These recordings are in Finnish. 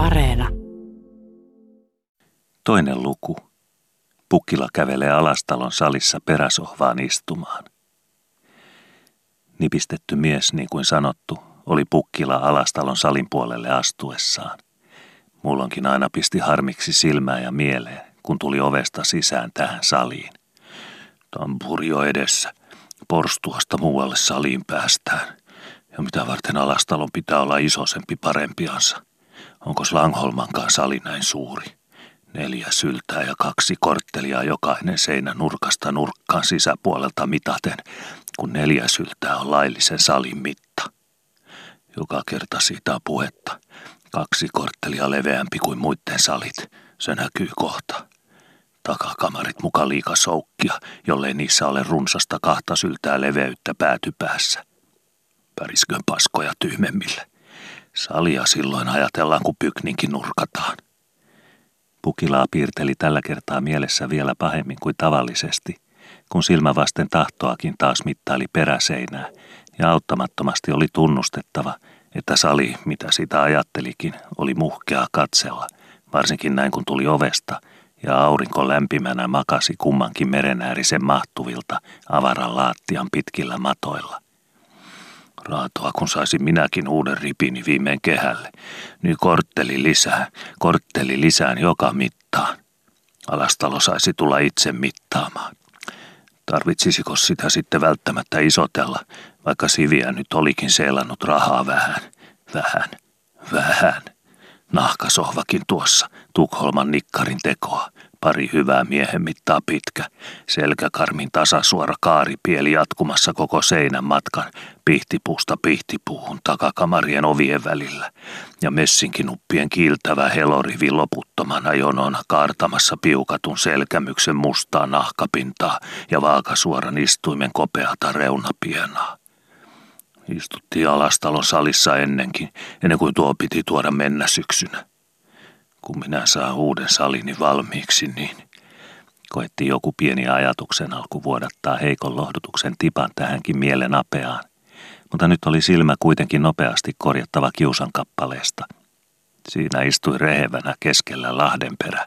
Areena. Toinen luku. Pukkila kävelee alastalon salissa peräsohvaan istumaan. Nipistetty mies, niin kuin sanottu, oli Pukkila alastalon salin puolelle astuessaan. Mullonkin aina pisti harmiksi silmää ja mieleen, kun tuli ovesta sisään tähän saliin. Tampurio edessä. Porstuasta muualle saliin päästään. Ja mitä varten alastalon pitää olla isosempi parempiansa. Onko Langholmankaan sali näin suuri? Neljä syltää ja kaksi korttelia jokainen seinä nurkasta nurkkaan sisäpuolelta mitaten, kun neljä syltää on laillisen salin mitta. Joka kerta siitä on puhetta. Kaksi korttelia leveämpi kuin muiden salit. Se näkyy kohta. Takakamarit muka liika soukkia, jollei niissä ole runsasta kahta syltää leveyttä päätypäässä. Päriskön paskoja tyhmemmille. Salia silloin ajatellaan, kun pykninkin nurkataan. Pukilaa piirteli tällä kertaa mielessä vielä pahemmin kuin tavallisesti, kun silmä vasten tahtoakin taas mittaili peräseinää ja auttamattomasti oli tunnustettava, että sali, mitä sitä ajattelikin, oli muhkea katsella, varsinkin näin kun tuli ovesta ja aurinko lämpimänä makasi kummankin merenäärisen mahtuvilta avaran laattian pitkillä matoilla – Raatoa, kun saisin minäkin uuden ripini viimein kehälle. Nyt kortteli lisää, kortteli lisään joka mittaan. Alastalo saisi tulla itse mittaamaan. Tarvitsisiko sitä sitten välttämättä isotella, vaikka Siviä nyt olikin seilannut rahaa vähän, vähän, vähän. Nahkasohvakin tuossa, Tukholman nikkarin tekoa. Pari hyvää miehen mittaa pitkä. Selkäkarmin tasasuora kaaripieli jatkumassa koko seinän matkan pihtipuusta pihtipuuhun takakamarien ovien välillä. Ja messinkinuppien kiiltävä helorivi loputtomana jonona kaartamassa piukatun selkämyksen mustaa nahkapintaa ja vaakasuoran istuimen kopeata reunapienaa. Istuttiin alastalon salissa ennenkin, ennen kuin tuo piti tuoda mennä syksynä. Kun minä saan uuden salini valmiiksi, niin koetti joku pieni ajatuksen alku vuodattaa heikon lohdutuksen tipan tähänkin mielen apeaan. Mutta nyt oli silmä kuitenkin nopeasti korjattava kiusan kappaleesta. Siinä istui rehevänä keskellä Lahdenperä.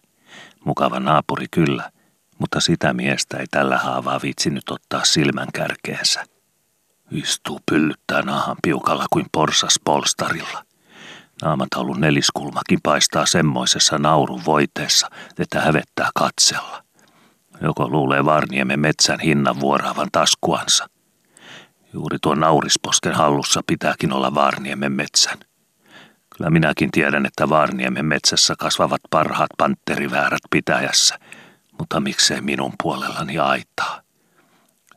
Mukava naapuri kyllä, mutta sitä miestä ei tällä haavaa viitsinyt ottaa silmän kärkeensä. Istuu pyllyttää naahan piukalla kuin porsas polstarilla. Naamataulun neliskulmakin paistaa semmoisessa naurun voiteessa, että hävettää katsella. Joko luulee Varniemen metsän hinnan vuoraavan taskuansa. Juuri tuon naurisposken hallussa pitääkin olla Varniemen metsän. Kyllä minäkin tiedän, että Varniemen metsässä kasvavat parhaat pantteriväärät pitäjässä, mutta miksei minun puolellani aitaa.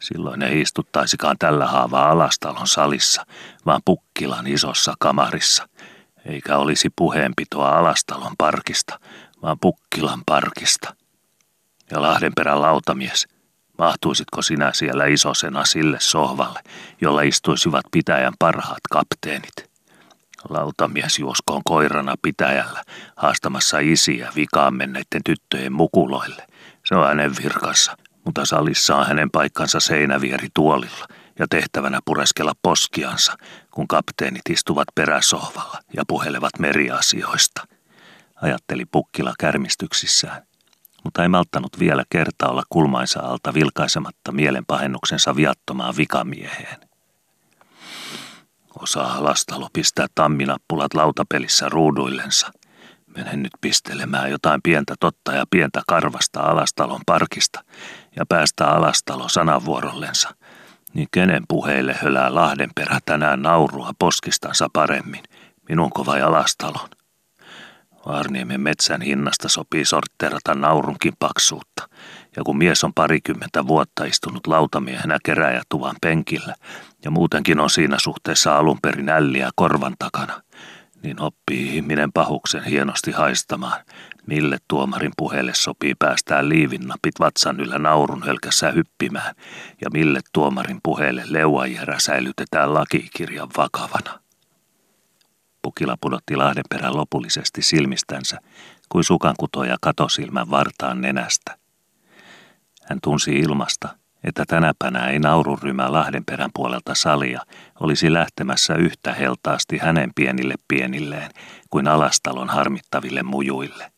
Silloin ei istuttaisikaan tällä haavaa alastalon salissa, vaan Pukkilan isossa kamarissa – eikä olisi puheenpitoa Alastalon parkista, vaan Pukkilan parkista. Ja Lahdenperän lautamies, mahtuisitko sinä siellä isosena sille sohvalle, jolla istuisivat pitäjän parhaat kapteenit? Lautamies juoskoon koirana pitäjällä, haastamassa isiä vikaan menneiden tyttöjen mukuloille. Se on hänen virkansa, mutta salissa on hänen paikkansa seinävieri tuolilla – ja tehtävänä pureskella poskiansa, kun kapteenit istuvat peräsohvalla ja puhelevat meriasioista, ajatteli Pukkila kärmistyksissään, mutta ei malttanut vielä kertaa olla kulmaisa alta vilkaisematta mielenpahennuksensa viattomaan vikamieheen. Osaa lastalo pistää tamminappulat lautapelissä ruuduillensa. Menen nyt pistelemään jotain pientä totta ja pientä karvasta alastalon parkista ja päästä alastalo sanavuorollensa – niin kenen puheille hölää Lahdenperä tänään naurua poskistansa paremmin, minunko vai Alastalon? Varniemen metsän hinnasta sopii sortterata naurunkin paksuutta, ja kun mies on parikymmentä vuotta istunut lautamiehenä keräjätuvan penkillä, ja muutenkin on siinä suhteessa alun perin älliä korvan takana, niin oppii ihminen pahuksen hienosti haistamaan, mille tuomarin puheelle sopii päästää liivinnapit vatsan yllä naurun hölkässä hyppimään ja mille tuomarin puheelle leuajärä säilytetään lakikirjan vakavana. Pukila pudotti Lahdenperän lopullisesti silmistänsä, kuin sukankutoja katosilmän vartaan nenästä. Hän tunsi ilmasta, että tänäpänä ei naururymä Lahdenperän puolelta salia olisi lähtemässä yhtä heltaasti hänen pienille pienilleen kuin alastalon harmittaville mujuille.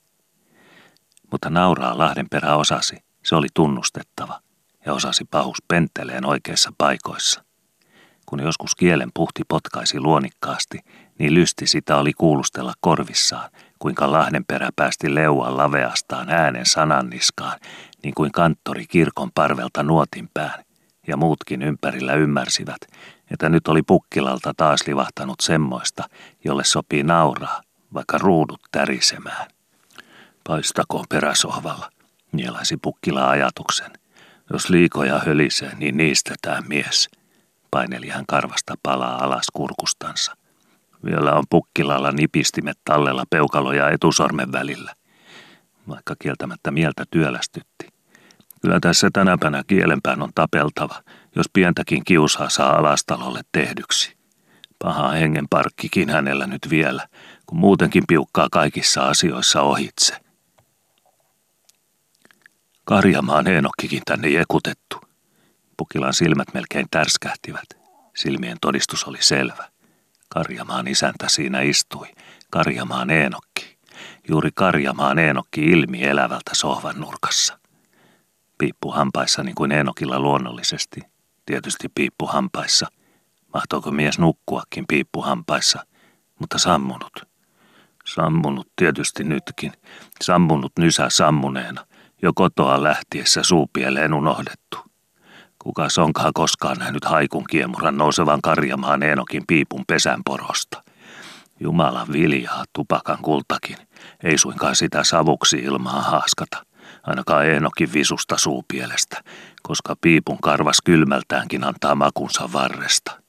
Mutta nauraa Lahdenperä osasi, se oli tunnustettava, ja osasi pahus penteleen oikeissa paikoissa. Kun joskus kielen puhti potkaisi luonikkaasti, niin lysti sitä oli kuulustella korvissaan, kuinka Lahdenperä päästi leuan laveastaan äänen sananniskaan, niin kuin kanttori kirkon parvelta nuotinpään, ja muutkin ympärillä ymmärsivät, että nyt oli pukkilalta taas livahtanut semmoista, jolle sopii nauraa, vaikka ruudut tärisemään. Paistakoon peräsohvalla, nielaisi pukkila ajatuksen. Jos liikoja hölisee, niin niistetään mies. Paineli hän karvasta palaa alas kurkustansa. Vielä on pukkilalla nipistimet tallella peukaloja etusormen välillä, vaikka kieltämättä mieltä työlästytti. Kyllä tässä tänäpänä kielenpään on tapeltava, jos pientäkin kiusaa saa alastalolle tehdyksi. Paha hengen parkkikin hänellä nyt vielä, kun muutenkin piukkaa kaikissa asioissa ohitse. Karjamaan Eenokkikin tänne jekutettu. Pukilan silmät melkein tärskähtivät. Silmien todistus oli selvä. Karjamaan isäntä siinä istui. Karjamaan Eenokki. Juuri Karjamaan Eenokki ilmi elävältä sohvan nurkassa. Piippu hampaissa niin kuin Eenokilla luonnollisesti. Tietysti piippu hampaissa. Mahtoiko mies nukkuakin piippu hampaissa, mutta sammunut. Sammunut tietysti nytkin. Sammunut nysä sammuneena. Jo kotoa lähtiessä suupieleen unohdettu. Kuka onkaan koskaan nähnyt haikun kiemuran nousevan karjamaan Eenokin piipun pesänporosta? Jumalan viljaa, tupakan kultakin. Ei suinkaan sitä savuksi ilmaa haaskata. Ainakaan Eenokin visusta suupielestä, koska piipun karvas kylmältäänkin antaa makunsa varresta.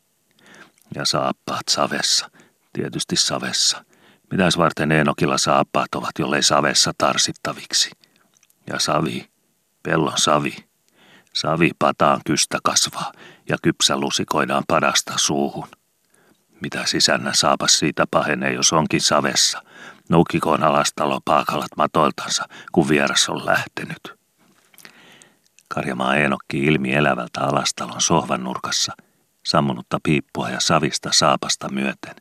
Ja saappaat savessa, tietysti savessa. Mitäs varten Eenokilla saappaat ovat, jollei savessa tarsittaviksi? Ja savi, pellon savi, Savi pataan kystä kasvaa ja kypsä lusikoidaan padasta suuhun. Mitä sisännä saapas siitä pahenee, jos onkin savessa. Nuukikoon alastalo paakalat matoiltansa, kun vieras on lähtenyt. Karjamaa Eenokki ilmi elävältä alastalon sohvan nurkassa, sammunutta piippua ja savista saapasta myöten.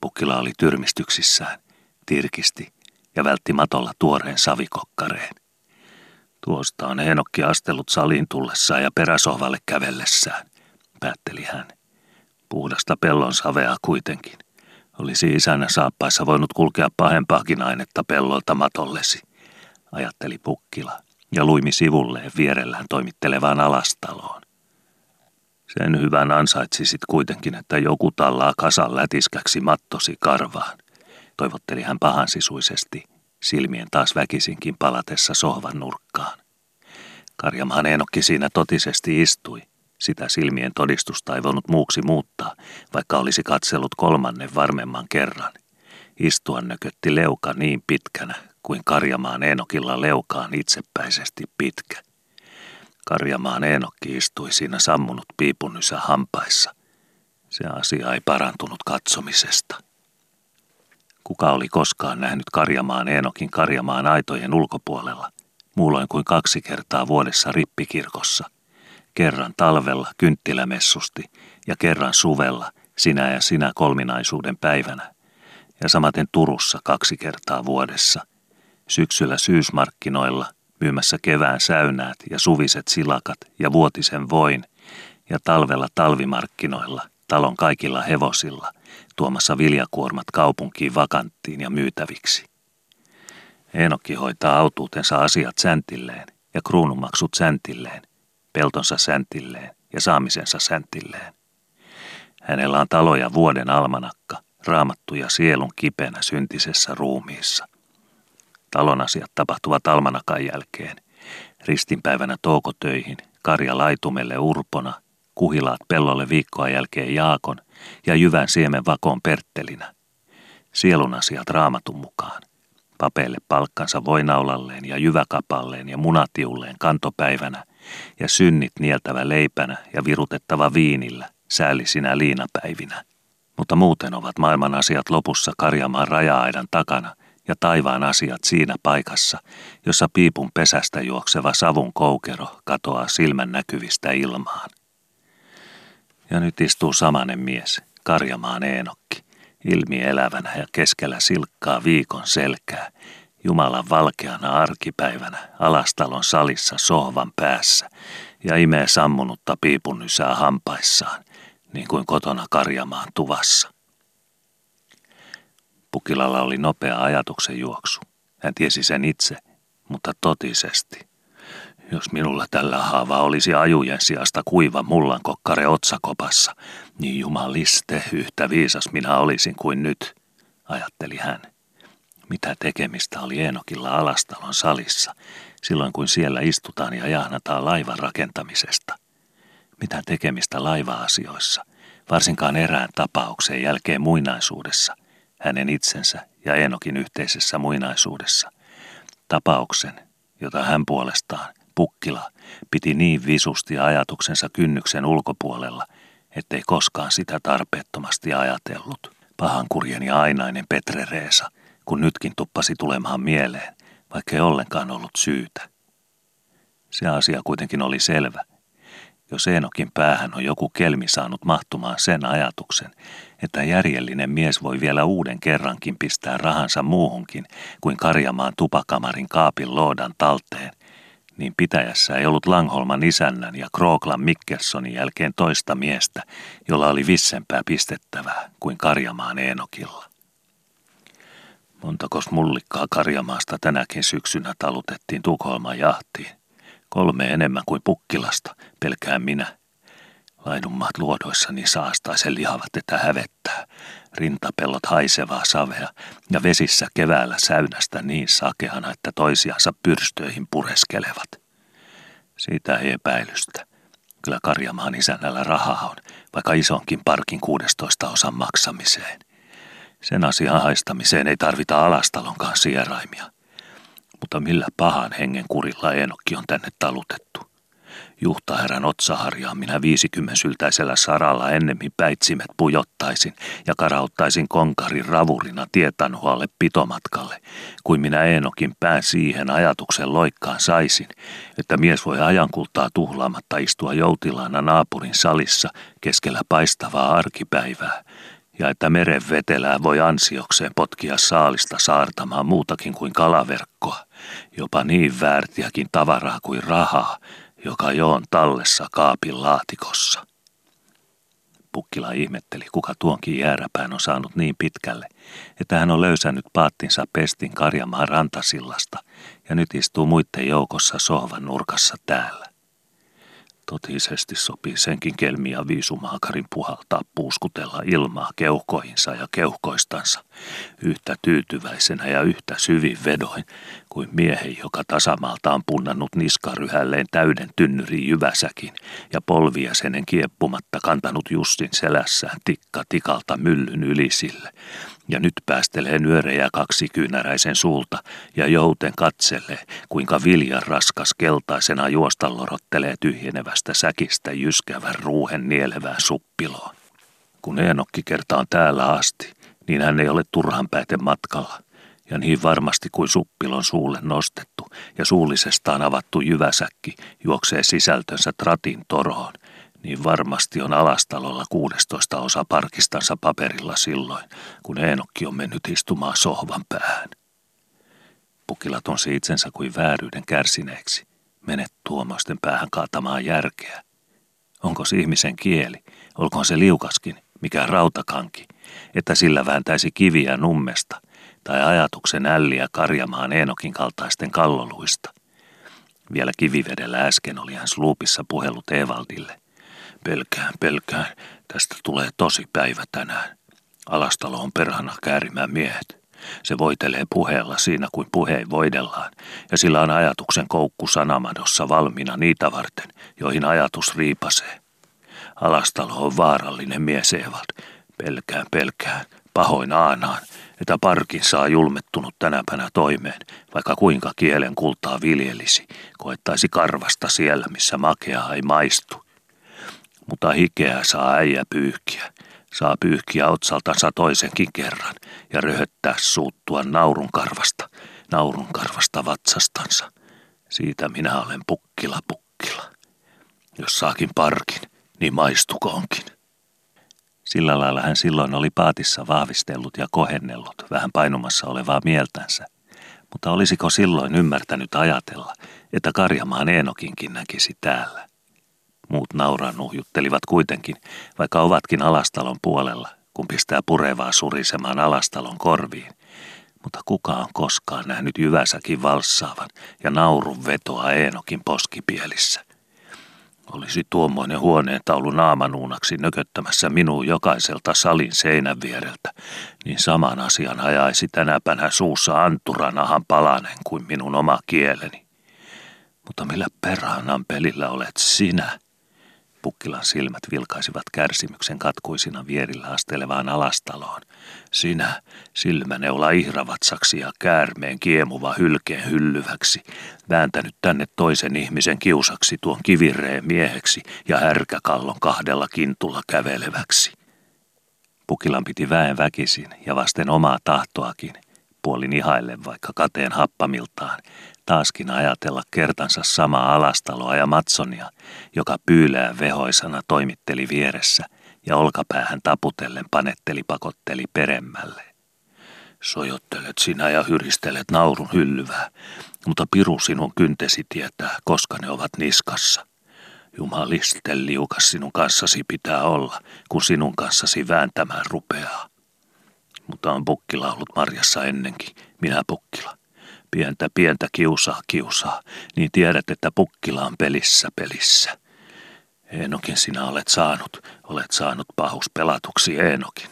Pukkila oli tyrmistyksissään, tirkisti ja vältti matolla tuoreen savikokkareen. Tuosta on Heenokki astellut saliin tullessaan ja peräsohvalle kävellessään, päätteli hän. Puhdasta pellon savea kuitenkin. Olisi isänä saappaissa voinut kulkea pahempaakin ainetta pellolta matollesi, ajatteli Pukkila ja luimi sivulleen vierellään toimittelevaan alastaloon. Sen hyvän ansaitsisit kuitenkin, että joku tallaa kasan lätiskäksi mattosi karvaan, toivotteli hän pahansisuisesti silmien taas väkisinkin palatessa sohvan nurkkaan. Karjamaan Eenokki siinä totisesti istui. Sitä silmien todistusta ei voinut muuksi muuttaa, vaikka olisi katsellut kolmannen varmemman kerran. Istua nökötti leuka niin pitkänä, kuin Karjamaan Eenokilla leukaan itsepäisesti pitkä. Karjamaan Eenokki istui siinä sammunut piipunysä hampaissa. Se asia ei parantunut katsomisesta. Kuka oli koskaan nähnyt Karjamaan Eenokin Karjamaan aitojen ulkopuolella, muulloin kuin kaksi kertaa vuodessa rippikirkossa. Kerran talvella kynttilämessusti ja kerran suvella sinä ja sinä kolminaisuuden päivänä. Ja samaten Turussa kaksi kertaa vuodessa. Syksyllä syysmarkkinoilla myymässä kevään säynäät ja suviset silakat ja vuotisen voin ja talvella talvimarkkinoilla talon kaikilla hevosilla – tuomassa viljakuormat kaupunkiin vakanttiin ja myytäviksi. Eenokki hoitaa autuutensa asiat säntilleen ja kruunumaksut säntilleen, peltonsa säntilleen ja saamisensa säntilleen. Hänellä on taloja vuoden almanakka, raamattuja sielun kipenä syntisessä ruumiissa. Talon asiat tapahtuvat almanakan jälkeen, ristinpäivänä toukotöihin, karja laitumelle urpona, kuhilaat pellolle viikkoa jälkeen Jaakon – ja jyvän siemen vakoon perttelinä. Sielun asiat raamatun mukaan. Papeille palkkansa voinaulalleen ja jyväkapalleen ja munatiulleen kantopäivänä ja synnit nieltävä leipänä ja virutettava viinillä säällisinä liinapäivinä. Mutta muuten ovat maailman asiat lopussa Karjamaan raja-aidan takana ja taivaan asiat siinä paikassa, jossa piipun pesästä juokseva savun koukero katoaa silmän näkyvistä ilmaan. Ja nyt istuu samanen mies, Karjamaan Eenokki, ilmi elävänä ja keskellä silkkaa viikon selkää, Jumalan valkeana arkipäivänä alastalon salissa sohvan päässä ja imee sammunutta piipunysää hampaissaan, niin kuin kotona Karjamaan tuvassa. Pukilalla oli nopea ajatuksen juoksu. Hän tiesi sen itse, mutta totisesti. Jos minulla tällä haavaa olisi ajujen sijasta kuiva mullankokkare otsakopassa, niin jumaliste yhtä viisas minä olisin kuin nyt, ajatteli hän. Mitä tekemistä oli Eenokilla Alastalon salissa, silloin kun siellä istutaan ja jahnataan laivan rakentamisesta? Mitä tekemistä laiva-asioissa, varsinkaan erään tapauksen jälkeen muinaisuudessa, hänen itsensä ja Eenokin yhteisessä muinaisuudessa? Tapauksen, jota hän puolestaan, Pukkila, piti niin visusti ajatuksensa kynnyksen ulkopuolella, ettei koskaan sitä tarpeettomasti ajatellut. Pahankurjen ja ainainen Petre Reesa – kun nytkin tuppasi tulemaan mieleen, vaikka ei ollenkaan ollut syytä. Se asia kuitenkin oli selvä. Jos Eenokin päähän on joku kelmi saanut mahtumaan sen ajatuksen, että järjellinen mies voi vielä uuden kerrankin pistää rahansa muuhunkin kuin karjamaan tupakamarin kaapin loodan talteen, niin pitäjässä ei ollut Langholman isännän ja Krooklan Mikkelsonin jälkeen toista miestä, jolla oli vissempää pistettävää kuin karjamaan Eenokilla. Montakos mullikkaa Karjamaasta tänäkin syksynä talutettiin Tukholman jahtiin. Kolme enemmän kuin Pukkilasta, pelkään minä. Laidunmaat luodoissani saastaisen lihavat, että hävettää. Rintapellot haisevaa savea ja vesissä keväällä säynästä niin sakeana, että toisiansa pyrstöihin pureskelevat. Siitä ei epäilystä. Kyllä Karjamaan isännällä rahaa on, vaikka isonkin parkin 16 osan maksamiseen – sen asian haistamiseen ei tarvita alastalonkaan sieraimia. Mutta millä pahan hengen kurilla Enokki on tänne talutettu? Juhtaherran otsaharjaan minä viisikymmen-syltäisellä saralla ennemmin päitsimet pujottaisin ja karauttaisin konkarin ravurina tietanhualle pitomatkalle, kuin minä Eenokin pään siihen ajatuksen loikkaan saisin, että mies voi ajankultaa tuhlaamatta istua joutilaana naapurin salissa keskellä paistavaa arkipäivää, ja että meren vetelää voi ansiokseen potkia saalista saartamaan muutakin kuin kalaverkkoa, jopa niin väärtiäkin tavaraa kuin rahaa, joka jo on tallessa kaapin laatikossa. Pukkila ihmetteli, kuka tuonkin jääräpään on saanut niin pitkälle, että hän on löysännyt paattinsa pestin Karjamaan rantasillasta ja nyt istuu muiden joukossa sohvan nurkassa täällä. Totisesti sopii senkin kelmiä viisumaakarin puhaltaa puuskutella ilmaa keuhkoihinsa ja keuhkoistansa, yhtä tyytyväisenä ja yhtä syvin vedoin kuin miehen, joka tasamalta on punnannut niskaryhälleen täyden tynnyrin jyväsäkin ja polviasenen kieppumatta kantanut Justin selässään tikka tikalta myllyn ylisille, ja nyt päästelee nyörejä kyynäräisen suulta ja jouten katselee, kuinka viljan raskas keltaisena juostallorottelee tyhjenevästä säkistä jyskävän ruuhen nielevään suppiloon. Kun Eenokki kertaan täällä asti, niin hän ei ole turhan pääten matkalla, ja niin varmasti kuin suppilon suulle nostettu ja suullisestaan avattu jyväsäkki juoksee sisältönsä tratin toroon, niin varmasti on alastalolla 16 osa parkistansa paperilla silloin, kun Eenokki on mennyt istumaan sohvan päähän. Pukila tonsi itsensä kuin vääryyden kärsineeksi. Menet tuomoisten päähän kaatamaan järkeä. Onko se ihmisen kieli, olkoon se liukaskin, mikä rautakanki, että sillä vääntäisi kiviä nummesta, tai ajatuksen älliä karjamaan Eenokin kaltaisten kalloluista. Vielä kivivedellä äsken oli hän sluupissa puhellut Evaldille. Pelkään, pelkään. Tästä tulee tosi päivä tänään. Alastalo on perhana käärimään miehet. Se voitelee puheella siinä kuin puheen voidellaan, ja sillä on ajatuksen koukku sanamadossa valmiina niitä varten, joihin ajatus riipasee. Alastalo on vaarallinen mies Evald. Pelkään, pelkään, pahoin aanaan, että parkin saa julmettunut tänäpänä toimeen, vaikka kuinka kielen kultaa viljelisi, koettaisi karvasta siellä, missä makea ei maistu mutta hikeä saa äijä pyyhkiä. Saa pyyhkiä otsaltansa toisenkin kerran ja röhöttää suuttua naurun karvasta, vatsastansa. Siitä minä olen pukkila pukkila. Jos saakin parkin, niin maistukoonkin. Sillä lailla hän silloin oli paatissa vahvistellut ja kohennellut vähän painumassa olevaa mieltänsä. Mutta olisiko silloin ymmärtänyt ajatella, että Karjamaan Eenokinkin näkisi täällä? Muut nauranuhjuttelivat kuitenkin, vaikka ovatkin alastalon puolella, kun pistää purevaa surisemaan alastalon korviin. Mutta kuka on koskaan nähnyt jyväsäkin valssaavan ja naurun vetoa Eenokin poskipielissä? Olisi tuommoinen huoneen taulu naamanuunaksi nököttämässä minun jokaiselta salin seinän viereltä, niin saman asian hajaisi tänäpänä suussa anturanahan palanen kuin minun oma kieleni. Mutta millä perhaanan pelillä olet sinä? Pukkilan silmät vilkaisivat kärsimyksen katkuisina vierillä astelevaan alastaloon. Sinä, silmäneula ihravatsaksi ja käärmeen kiemuva hylkeen hyllyväksi, vääntänyt tänne toisen ihmisen kiusaksi tuon kivireen mieheksi ja härkäkallon kahdella kintulla käveleväksi. Pukilan piti väen väkisin ja vasten omaa tahtoakin, puolin ihaille vaikka kateen happamiltaan, taaskin ajatella kertansa samaa alastaloa ja Matsonia, joka pyylää vehoisana toimitteli vieressä ja olkapäähän taputellen panetteli pakotteli peremmälle. Sojottelet sinä ja hyristelet naurun hyllyvää, mutta piru sinun kyntesi tietää, koska ne ovat niskassa. Jumaliste liukas sinun kanssasi pitää olla, kun sinun kanssasi vääntämään rupeaa. Mutta on pukkila ollut marjassa ennenkin, minä pukkila. Pientä pientä kiusaa kiusaa, niin tiedät, että pukkila on pelissä pelissä. Eenokin sinä olet saanut, olet saanut pahus pelatuksi Eenokin.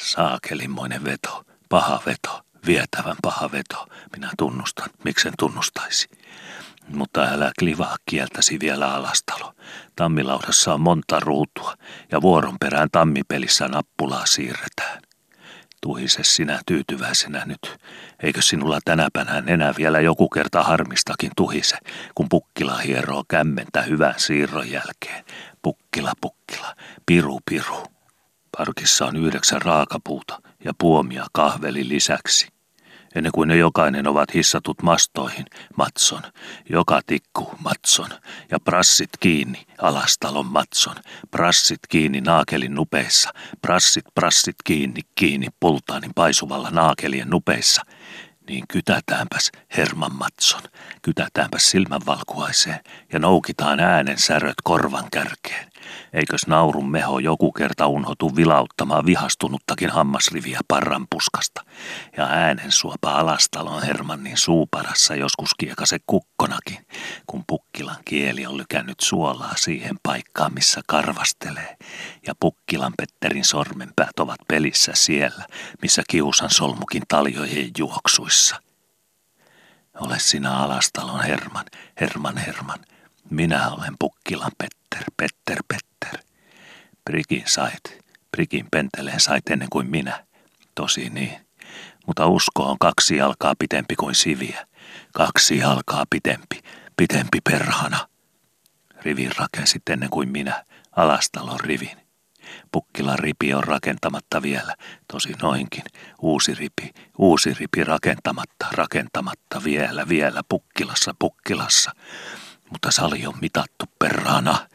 Saakelimmoinen veto, paha veto, vietävän paha veto. Minä tunnustan, miksen tunnustaisi. Mutta älä klivaa kieltäsi vielä alastalo. Tammilaudassa on monta ruutua ja vuoron perään tammipelissä nappulaa siirretään. Tuhise sinä tyytyväisenä nyt. Eikö sinulla tänäpänä enää vielä joku kerta harmistakin tuhise, kun pukkila hieroo kämmentä hyvän siirron jälkeen. Pukkila, pukkila, piru, piru. Parkissa on yhdeksän raakapuuta ja puomia kahveli lisäksi ennen kuin ne jokainen ovat hissatut mastoihin, matson, joka tikku, matson, ja prassit kiinni, alastalon matson, prassit kiinni naakelin nupeissa, prassit prassit kiinni, kiinni pultaanin paisuvalla naakelien nupeissa, niin kytätäänpäs Herman Matson, kytätäänpäs silmänvalkuaiseen ja noukitaan äänen säröt korvan kärkeen. Eikös naurun meho joku kerta unhotu vilauttamaan vihastunuttakin hammasriviä parran puskasta. Ja äänen suopa alastalon Hermannin suuparassa joskus kiekase kukkonakin, kun pukkilan kieli on lykännyt suolaa siihen paikkaan, missä karvastelee. Ja pukkilan Petterin sormenpäät ovat pelissä siellä, missä kiusan solmukin taljojen juoksuissa. Ole sinä alastalon Herman, Herman, Herman. Minä olen pukkilan Petter, Petter, Petter. Prikin sait, prikin penteleen sait ennen kuin minä. Tosi niin. Mutta usko on kaksi jalkaa pitempi kuin siviä. Kaksi jalkaa pitempi, pitempi perhana. Rivin rakensit ennen kuin minä, alastalon rivin. Pukkilan ripi on rakentamatta vielä, tosi noinkin. Uusi ripi, uusi ripi rakentamatta, rakentamatta vielä, vielä, Pukkilassa, Pukkilassa. Mutta sali on mitattu perrana,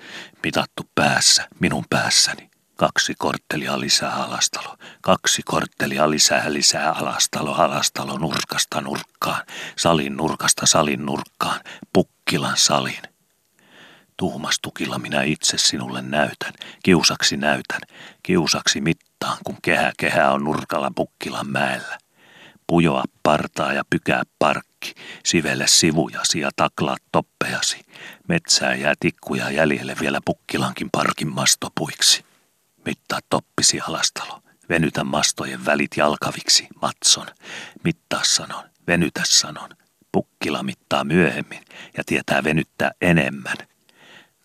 mitattu päässä, minun päässäni. Kaksi korttelia lisää alastalo, kaksi korttelia lisää lisää alastalo, alastalo nurkasta nurkkaan, salin nurkasta salin nurkkaan, Pukkilan salin. Tuhmastukilla minä itse sinulle näytän, kiusaksi näytän, kiusaksi mittaan, kun kehä kehä on nurkalla Pukkilan mäellä. Pujoa partaa ja pykää parkki, sivelle sivujasi ja taklaa toppejasi. Metsää jää tikkuja jäljelle vielä Pukkilankin parkin mastopuiksi. Mittaa toppisi alastalo, venytä mastojen välit jalkaviksi, matson. Mittaa sanon, venytä sanon. Pukkila mittaa myöhemmin ja tietää venyttää enemmän.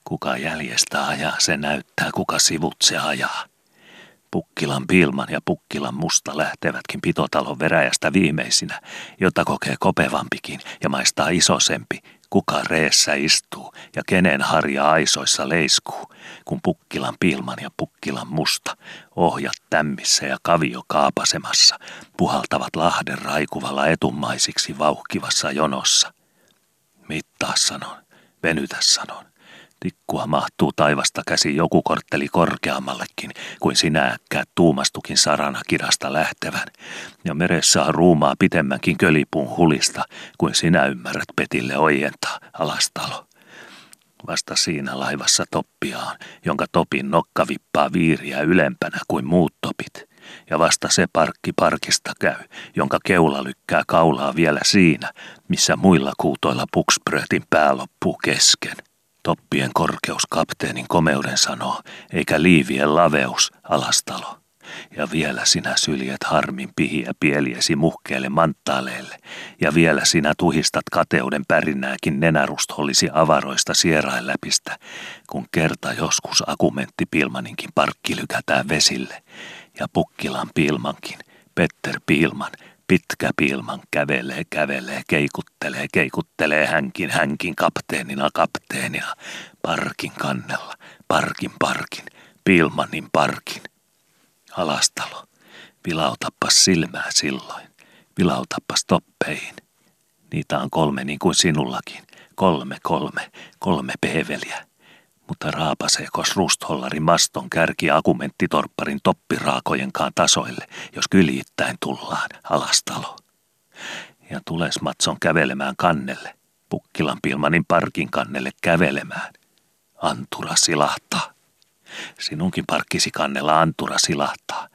Kuka jäljestä ajaa, se näyttää, kuka sivut se ajaa. Pukkilan Pilman ja Pukkilan Musta lähtevätkin pitotalon veräjästä viimeisinä, jota kokee kopevampikin ja maistaa isosempi, kuka reessä istuu ja kenen harja aisoissa leiskuu, kun Pukkilan Pilman ja Pukkilan Musta, ohjat tämmissä ja kavio kaapasemassa, puhaltavat lahden raikuvalla etumaisiksi vauhkivassa jonossa. Mittaa sanon, venytä sanon. Tikkua mahtuu taivasta käsi joku kortteli korkeammallekin, kuin sinä äkkää tuumastukin sarana kirasta lähtevän, ja meressä on ruumaa pitemmänkin kölipuun hulista, kuin sinä ymmärrät petille ojentaa, alastalo. Vasta siinä laivassa toppiaan, jonka topin nokka vippaa viiriä ylempänä kuin muut topit, ja vasta se parkki parkista käy, jonka keula lykkää kaulaa vielä siinä, missä muilla kuutoilla pukspröötin pää loppuu kesken. Toppien korkeus kapteenin komeuden sanoo, eikä liivien laveus, alastalo. Ja vielä sinä syljet harmin pihiä pieliesi muhkeelle manttaaleelle, ja vielä sinä tuhistat kateuden pärinääkin nenärustollisi avaroista sierain läpistä, kun kerta joskus akumentti Pilmaninkin parkki lykätään vesille, ja Pukkilan Pilmankin, Petter Pilman, Pitkä Pilman kävelee, kävelee, keikuttelee, keikuttelee hänkin, hänkin kapteenina, kapteenina. Parkin kannella, parkin, parkin, Pilmanin parkin. Alastalo, vilautappas silmää silloin, vilautappas toppeihin. Niitä on kolme niin kuin sinullakin, kolme, kolme, kolme pehveliä mutta raapaseekos rusthollarin maston kärki akumenttitorpparin toppiraakojenkaan tasoille, jos kyljittäin tullaan, alastalo. Ja tules Matson kävelemään kannelle, Pukkilan Pilmanin parkin kannelle kävelemään. Antura silahtaa. Sinunkin parkkisi kannella Antura silahtaa,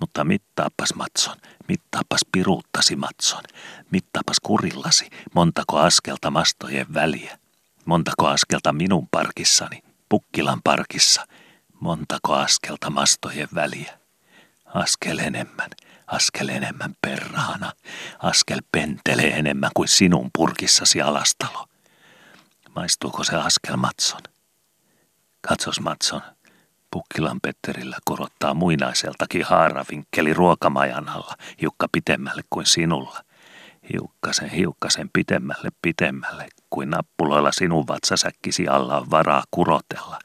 mutta mittaappas Matson, mittaappas piruuttasi Matson, mittaappas kurillasi, montako askelta mastojen väliä, montako askelta minun parkissani, Pukkilan parkissa montako askelta mastojen väliä. Askel enemmän, askel enemmän perraana, askel pentelee enemmän kuin sinun purkissasi alastalo. Maistuuko se askel Matson? Katsos Matson, Pukkilan Petterillä korottaa muinaiseltakin haaravinkkeli ruokamajan alla, hiukka pitemmälle kuin sinulla. Hiukkasen, hiukkasen pitemmälle, pitemmälle, kuin nappuloilla sinun vatsasäkkisi alla on varaa kurotella.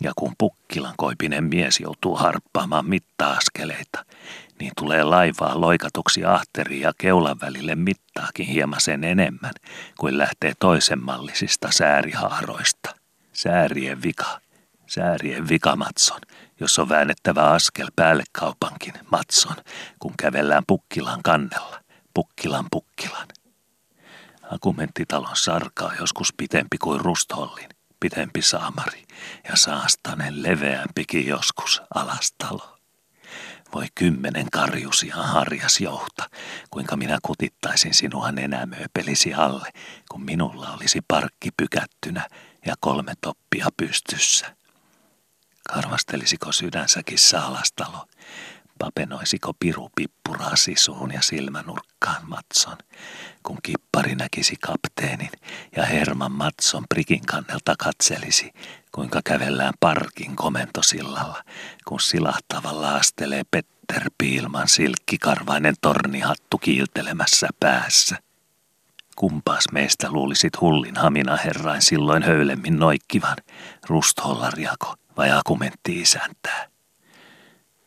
Ja kun pukkilan koipinen mies joutuu harppaamaan mitta-askeleita, niin tulee laivaa loikatuksi ahteriin ja keulan välille mittaakin hieman sen enemmän kuin lähtee toisen mallisista säärihaaroista. Säärien vika, säärien vika Matson, jos on väännettävä askel päälle kaupankin Matson, kun kävellään pukkilan kannella. Pukkilan pukkilan. Akumenttitalon sarkaa joskus pitempi kuin rusthollin, pitempi saamari ja saastanen leveämpikin joskus alastalo. Voi kymmenen karjusia harjas jouta, kuinka minä kutittaisin sinua nenämööpelisi alle, kun minulla olisi parkki pykättynä ja kolme toppia pystyssä. Karvastelisiko sydänsäkin alastalo, Papenoisiko piru pippuraa sisuun ja silmänurkkaan Matson, kun kippari näkisi kapteenin ja Herman Matson prikin kannelta katselisi, kuinka kävellään parkin komentosillalla, kun silahtavalla astelee Petter Piilman silkkikarvainen tornihattu kiiltelemässä päässä. Kumpaas meistä luulisit hullin hamina herrain silloin höylemmin noikkivan, rusthollariako vai akumentti isäntää?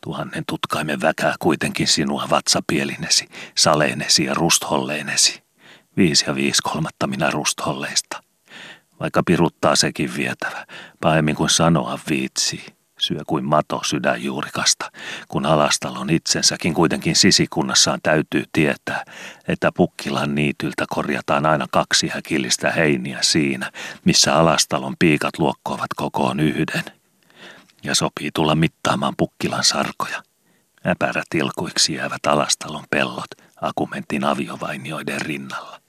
Tuhannen tutkaimen väkää kuitenkin sinua vatsapielinesi, saleenesi ja rustholleenesi. Viisi ja viisi kolmatta minä rustholleista. Vaikka piruttaa sekin vietävä, pahemmin kuin sanoa viitsi. Syö kuin mato sydänjuurikasta, kun alastalon itsensäkin kuitenkin sisikunnassaan täytyy tietää, että Pukkilan niityltä korjataan aina kaksi häkillistä heiniä siinä, missä alastalon piikat luokkoavat kokoon yhden – ja sopii tulla mittaamaan Pukkilan sarkoja. Äpärätilkuiksi jäävät alastalon pellot akumentin aviovainioiden rinnalla.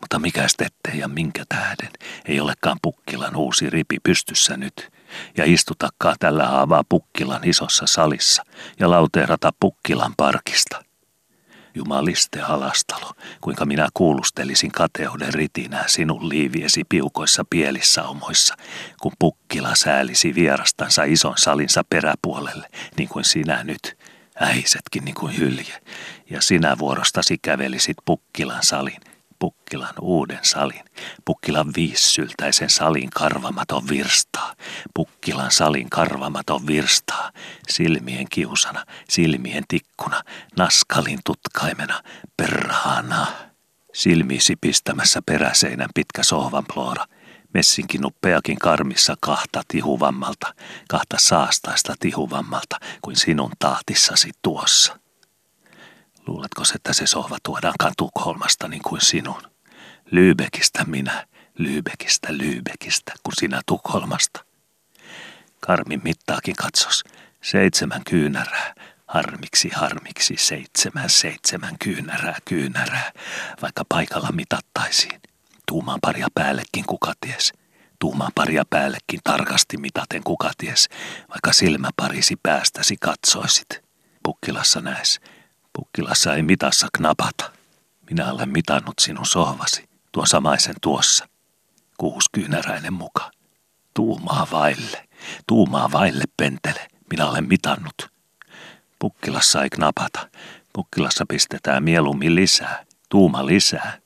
Mutta mikä ettei ja minkä tähden ei olekaan Pukkilan uusi ripi pystyssä nyt, ja istutakkaa tällä haavaa Pukkilan isossa salissa ja lauteerata Pukkilan parkista – Jumaliste alastalo, kuinka minä kuulustelisin kateuden ritinää sinun liiviesi piukoissa pielissä omoissa, kun pukkila säälisi vierastansa ison salinsa peräpuolelle, niin kuin sinä nyt, äisetkin niin kuin hylje, ja sinä vuorostasi kävelisit pukkilan salin, Pukkilan uuden salin, Pukkilan viissyltäisen salin karvamaton virstaa, Pukkilan salin karvamaton virstaa, silmien kiusana, silmien tikkuna, naskalin tutkaimena, perhana. Silmiisi pistämässä peräseinän pitkä sohvanploora, messinkin nuppeakin karmissa kahta tihuvammalta, kahta saastaista tihuvammalta kuin sinun tahtissasi tuossa. Luuletko, että se sohva tuodaankaan Tukholmasta niin kuin sinun? Lybekistä minä, Lybekistä, Lybekistä, kun sinä Tukholmasta. Karmin mittaakin katsos, seitsemän kyynärää, harmiksi, harmiksi, seitsemän, seitsemän kyynärää, kyynärää, vaikka paikalla mitattaisiin. Tuumaan paria päällekin kuka ties. Tuumaan paria päällekin tarkasti mitaten kuka ties, vaikka silmäparisi päästäsi katsoisit. Pukkilassa näes, Pukkilassa ei mitassa knapata. Minä olen mitannut sinun sohvasi, tuon samaisen tuossa. Kuuskyynäräinen muka. Tuumaa vaille, tuumaa vaille pentele, minä olen mitannut. Pukkilassa ei knapata, Pukkilassa pistetään mieluummin lisää, tuuma lisää.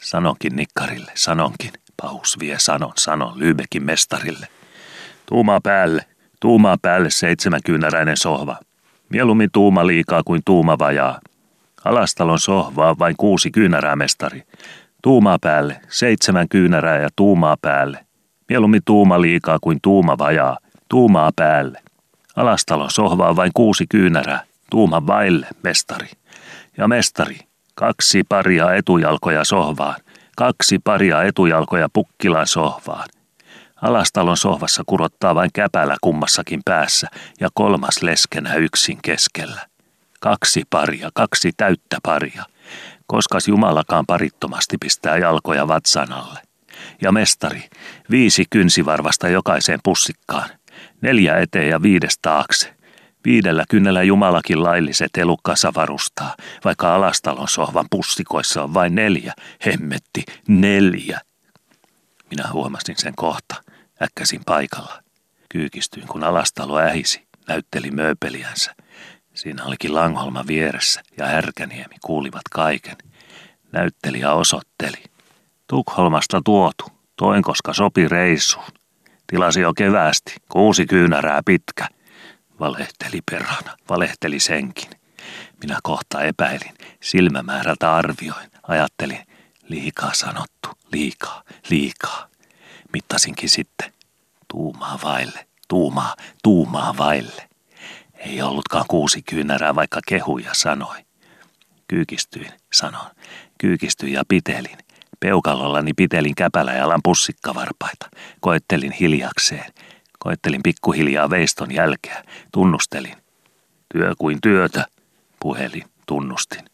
Sanonkin nikkarille, sanonkin, pahus vie sanon, sanon Lyybekin mestarille. Tuumaa päälle, tuumaa päälle seitsemänkyynäräinen sohva, Mieluummin tuuma liikaa kuin tuuma vajaa. Alastalon sohvaa vain kuusi kyynärää, mestari. Tuumaa päälle, seitsemän kyynärää ja tuumaa päälle. Mieluummin tuuma liikaa kuin tuuma vajaa. Tuumaa päälle. Alastalon sohvaa vain kuusi kyynärää. Tuuma vaille, mestari. Ja mestari, kaksi paria etujalkoja sohvaan. Kaksi paria etujalkoja pukkilan sohvaan. Alastalon sohvassa kurottaa vain käpälä kummassakin päässä ja kolmas leskenä yksin keskellä. Kaksi paria, kaksi täyttä paria. Koskas Jumalakaan parittomasti pistää jalkoja vatsan alle. Ja mestari, viisi kynsivarvasta jokaiseen pussikkaan. Neljä eteen ja viides taakse. Viidellä kynnellä Jumalakin lailliset elukkansa varustaa, vaikka alastalon sohvan pussikoissa on vain neljä. Hemmetti, neljä. Minä huomasin sen kohta. Äkkäsin paikalla. Kyykistyin, kun alastalo ähisi, näytteli mööpeliänsä. Siinä olikin Langholma vieressä ja Härkäniemi kuulivat kaiken. Näyttelijä osoitteli. Tukholmasta tuotu, toin koska sopi reissuun. Tilasi jo keväästi, kuusi kyynärää pitkä. Valehteli perhana, valehteli senkin. Minä kohta epäilin, silmämäärältä arvioin, ajattelin, liikaa sanottu, liikaa, liikaa. Mittasinkin sitten. Tuumaa vaille, tuumaa, tuumaa vaille. Ei ollutkaan kuusi kyynärää, vaikka kehuja sanoi. Kyykistyin, sanon. Kyykistyin ja pitelin. Peukalollani pitelin käpäläjalan pussikkavarpaita. Koettelin hiljakseen. Koettelin pikkuhiljaa veiston jälkeä. Tunnustelin. Työ kuin työtä, puhelin, tunnustin.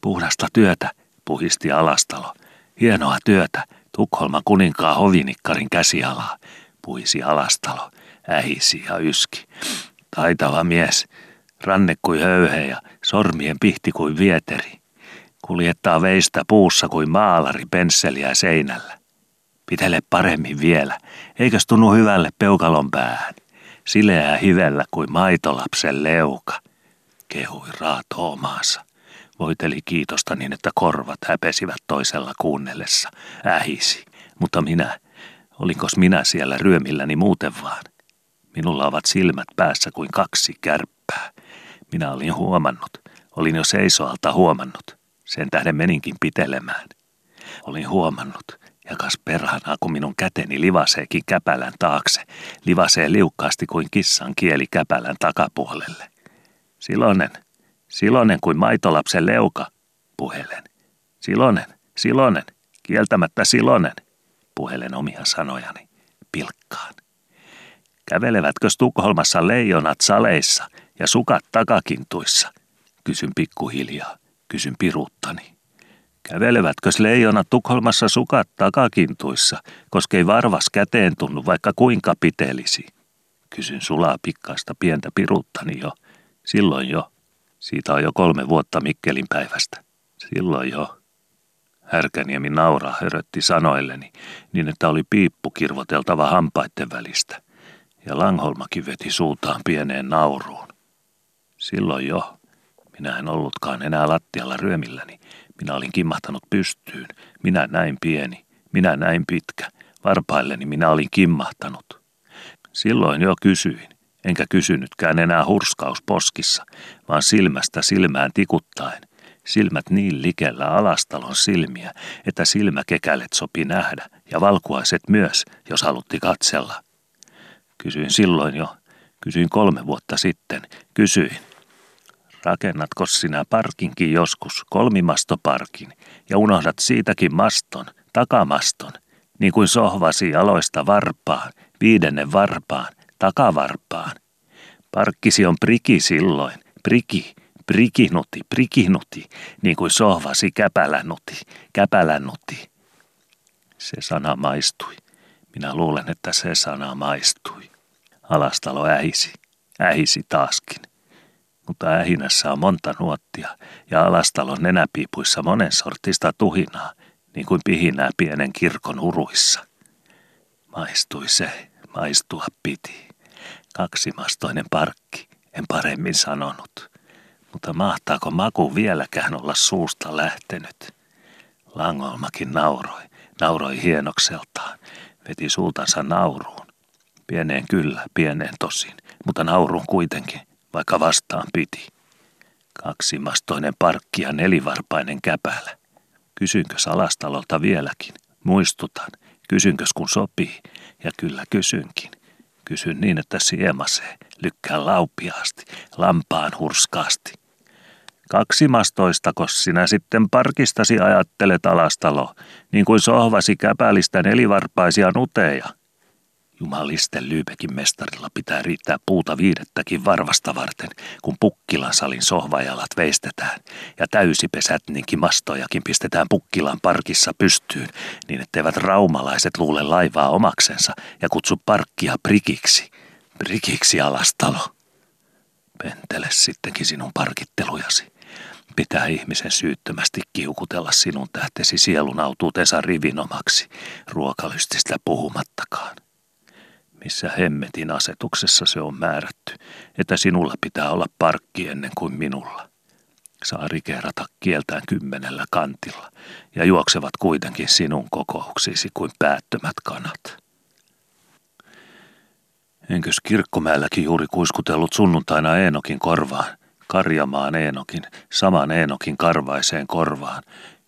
Puhdasta työtä, puhisti alastalo. Hienoa työtä, Tukholman kuninkaan hovinikkarin käsialaa, puisi alastalo, ähisi ja yski. Taitava mies, ranne kuin höyhe ja sormien pihti kuin vieteri. Kuljettaa veistä puussa kuin maalari pensseliä seinällä. Pitele paremmin vielä, eikös tunnu hyvälle peukalon päähän. Sileää hivellä kuin maitolapsen leuka. Kehui raato omaansa. Voiteli kiitosta niin, että korvat häpesivät toisella kuunnellessa. Ähisi. Mutta minä, olinkos minä siellä ryömilläni muuten vaan? Minulla ovat silmät päässä kuin kaksi kärppää. Minä olin huomannut. Olin jo seisoalta huomannut. Sen tähden meninkin pitelemään. Olin huomannut, ja kas perhana, kun minun käteni livaseekin käpälän taakse, livasee liukkaasti kuin kissan kieli käpälän takapuolelle. Silonen, Silonen kuin maitolapsen leuka, puhelen. Silonen, Silonen, kieltämättä Silonen, puhelen omia sanojani, pilkkaan. Kävelevätkö Tukholmassa leijonat saleissa ja sukat takakintuissa? Kysyn pikkuhiljaa, kysyn piruuttani. Kävelevätkö leijonat Tukholmassa sukat takakintuissa, koska ei varvas käteen tunnu vaikka kuinka pitelisi? Kysyn sulaa pikkaista pientä piruuttani jo, silloin jo. Siitä on jo kolme vuotta Mikkelin päivästä. Silloin jo. Härkäniemi nauraa hörötti sanoilleni, niin että oli piippu kirvoteltava hampaitten välistä. Ja Langholmakin veti suutaan pieneen nauruun. Silloin jo. Minä en ollutkaan enää lattialla ryömilläni. Minä olin kimmahtanut pystyyn. Minä näin pieni. Minä näin pitkä. Varpailleni minä olin kimmahtanut. Silloin jo kysyin, enkä kysynytkään enää hurskaus poskissa, vaan silmästä silmään tikuttaen. Silmät niin likellä alastalon silmiä, että silmäkekälet sopi nähdä, ja valkuaiset myös, jos halutti katsella. Kysyin silloin jo, kysyin kolme vuotta sitten, kysyin. Rakennatko sinä parkinkin joskus, kolmimastoparkin, ja unohdat siitäkin maston, takamaston, niin kuin sohvasi aloista varpaan, viidennen varpaan, takavarpaan. Parkkisi on priki silloin, priki, prikinuti, prikinuti, niin kuin sohvasi käpälänuti, käpälänuti. Se sana maistui. Minä luulen, että se sana maistui. Alastalo ähisi, ähisi taaskin. Mutta ähinässä on monta nuottia ja alastalon nenäpiipuissa monen sortista tuhinaa, niin kuin pihinää pienen kirkon uruissa. Maistui se, maistua piti. Kaksimastoinen parkki, en paremmin sanonut. Mutta mahtaako maku vieläkään olla suusta lähtenyt? Langolmakin nauroi, nauroi hienokseltaan, veti suutansa nauruun. Pieneen kyllä, pieneen tosin, mutta nauruun kuitenkin, vaikka vastaan piti. Kaksimastoinen parkki ja nelivarpainen käpälä. Kysynkö salastalolta vieläkin? Muistutan. Kysynkö kun sopii? Ja kyllä kysynkin. Kysyn niin, että siemasee, lykkää laupiaasti, lampaan hurskaasti. Kaksi mastoistako sinä sitten parkistasi ajattelet alastalo, niin kuin sohvasi käpälistä nelivarpaisia nuteja? Jumalisten Lyybekin mestarilla pitää riittää puuta viidettäkin varvasta varten, kun Pukkilan salin sohvajalat veistetään ja täysipesätninkin mastojakin pistetään Pukkilan parkissa pystyyn, niin etteivät raumalaiset luule laivaa omaksensa ja kutsu parkkia prikiksi. Prikiksi alastalo. Pentele sittenkin sinun parkittelujasi. Pitää ihmisen syyttömästi kiukutella sinun tähtesi sielun autuutensa rivinomaksi, ruokalystistä puhumattakaan missä hemmetin asetuksessa se on määrätty, että sinulla pitää olla parkki ennen kuin minulla. Saa rikeerata kieltään kymmenellä kantilla ja juoksevat kuitenkin sinun kokouksisi kuin päättömät kanat. Enkös kirkkomäelläkin juuri kuiskutellut sunnuntaina Eenokin korvaan, karjamaan Eenokin, saman Eenokin karvaiseen korvaan,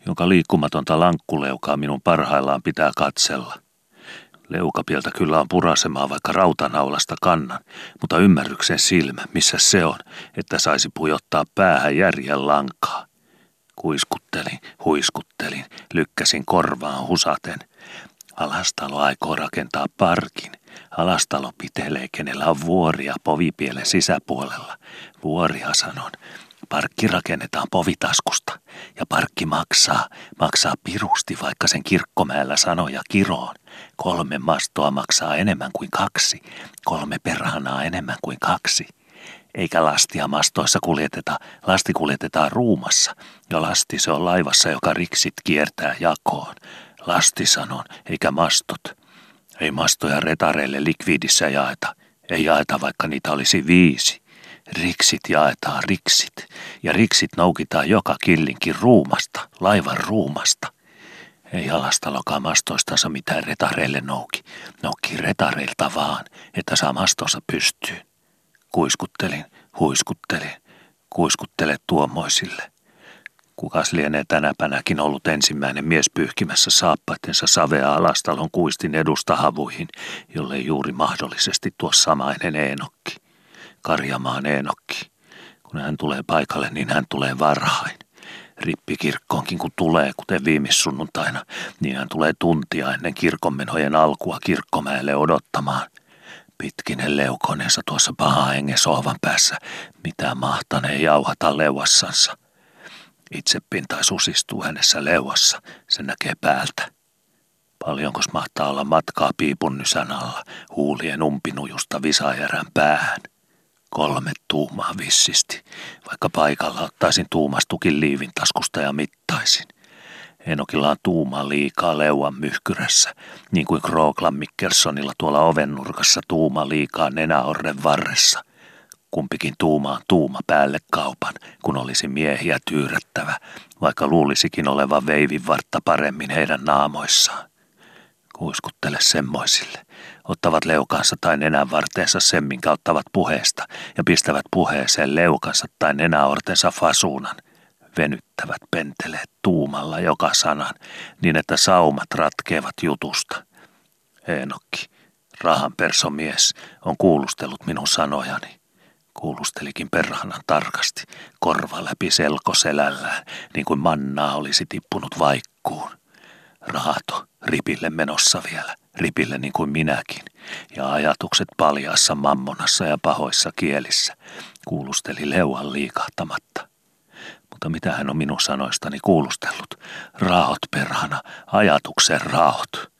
jonka liikkumatonta lankkuleukaa minun parhaillaan pitää katsella – Leukapieltä kyllä on purasemaa vaikka rautanaulasta kannan, mutta ymmärryksen silmä, missä se on, että saisi pujottaa päähän järjen lankaa. Kuiskuttelin, huiskuttelin, lykkäsin korvaan husaten. Alastalo aikoo rakentaa parkin. Alastalo pitelee, kenellä on vuoria povipielen sisäpuolella. Vuoria sanon. Parkki rakennetaan povitaskusta ja parkki maksaa, maksaa pirusti vaikka sen kirkkomäellä sanoja kiroon. Kolme mastoa maksaa enemmän kuin kaksi, kolme perhanaa enemmän kuin kaksi. Eikä lastia mastoissa kuljeteta, lasti kuljetetaan ruumassa, ja lasti se on laivassa, joka riksit kiertää jakoon. Lasti sanon, eikä mastot. Ei mastoja retareille likvidissä jaeta, ei jaeta vaikka niitä olisi viisi. Riksit jaetaan riksit, ja riksit noukitaan joka killinkin ruumasta, laivan ruumasta – ei alastalokaan mastoistansa mitään retareille nouki. Nouki retareilta vaan, että saa mastonsa pystyyn. Kuiskuttelin, huiskuttelin, kuiskuttele tuommoisille. Kukas lienee tänäpänäkin ollut ensimmäinen mies pyyhkimässä saappaittensa savea alastalon kuistin edusta havuihin, jolle juuri mahdollisesti tuo samainen Eenokki. Karjamaan Eenokki. Kun hän tulee paikalle, niin hän tulee varhain rippikirkkoonkin kun tulee, kuten viimissunnuntaina, niin hän tulee tuntia ennen kirkonmenojen alkua kirkkomäelle odottamaan. Pitkinen leukoneensa tuossa paha hengen sohvan päässä, mitä mahtanee jauhata leuassansa. Itsepintaisuus istuu hänessä leuassa, se näkee päältä. Paljonkos mahtaa olla matkaa piipun nysän alla, huulien umpinujusta visajärän päähän. Kolme tuumaa vissisti, vaikka paikalla ottaisin tuumastukin liivin taskusta ja mittaisin. Enokilla on tuuma liikaa leuan myhkyrässä, niin kuin Krooklan Mikkelsonilla tuolla ovennurkassa tuuma liikaa nenäorren varressa. Kumpikin tuumaan tuuma päälle kaupan, kun olisi miehiä tyyrättävä, vaikka luulisikin olevan veivin vartta paremmin heidän naamoissaan. Kuiskuttele semmoisille. Ottavat leukansa tai nenän varteensa semmin kauttavat puheesta ja pistävät puheeseen leukansa tai nenäortensa fasuunan. Venyttävät penteleet tuumalla joka sanan, niin että saumat ratkeavat jutusta. Eenokki, rahanpersomies, on kuulustellut minun sanojani. Kuulustelikin perhanan tarkasti, korva läpi selkoselällään, niin kuin mannaa olisi tippunut vaikkuun. Rahato, ripille menossa vielä, ripille niin kuin minäkin, ja ajatukset paljaassa mammonassa ja pahoissa kielissä, kuulusteli leuan liikahtamatta. Mutta mitä hän on minun sanoistani kuulustellut? Raot perhana, ajatuksen raot.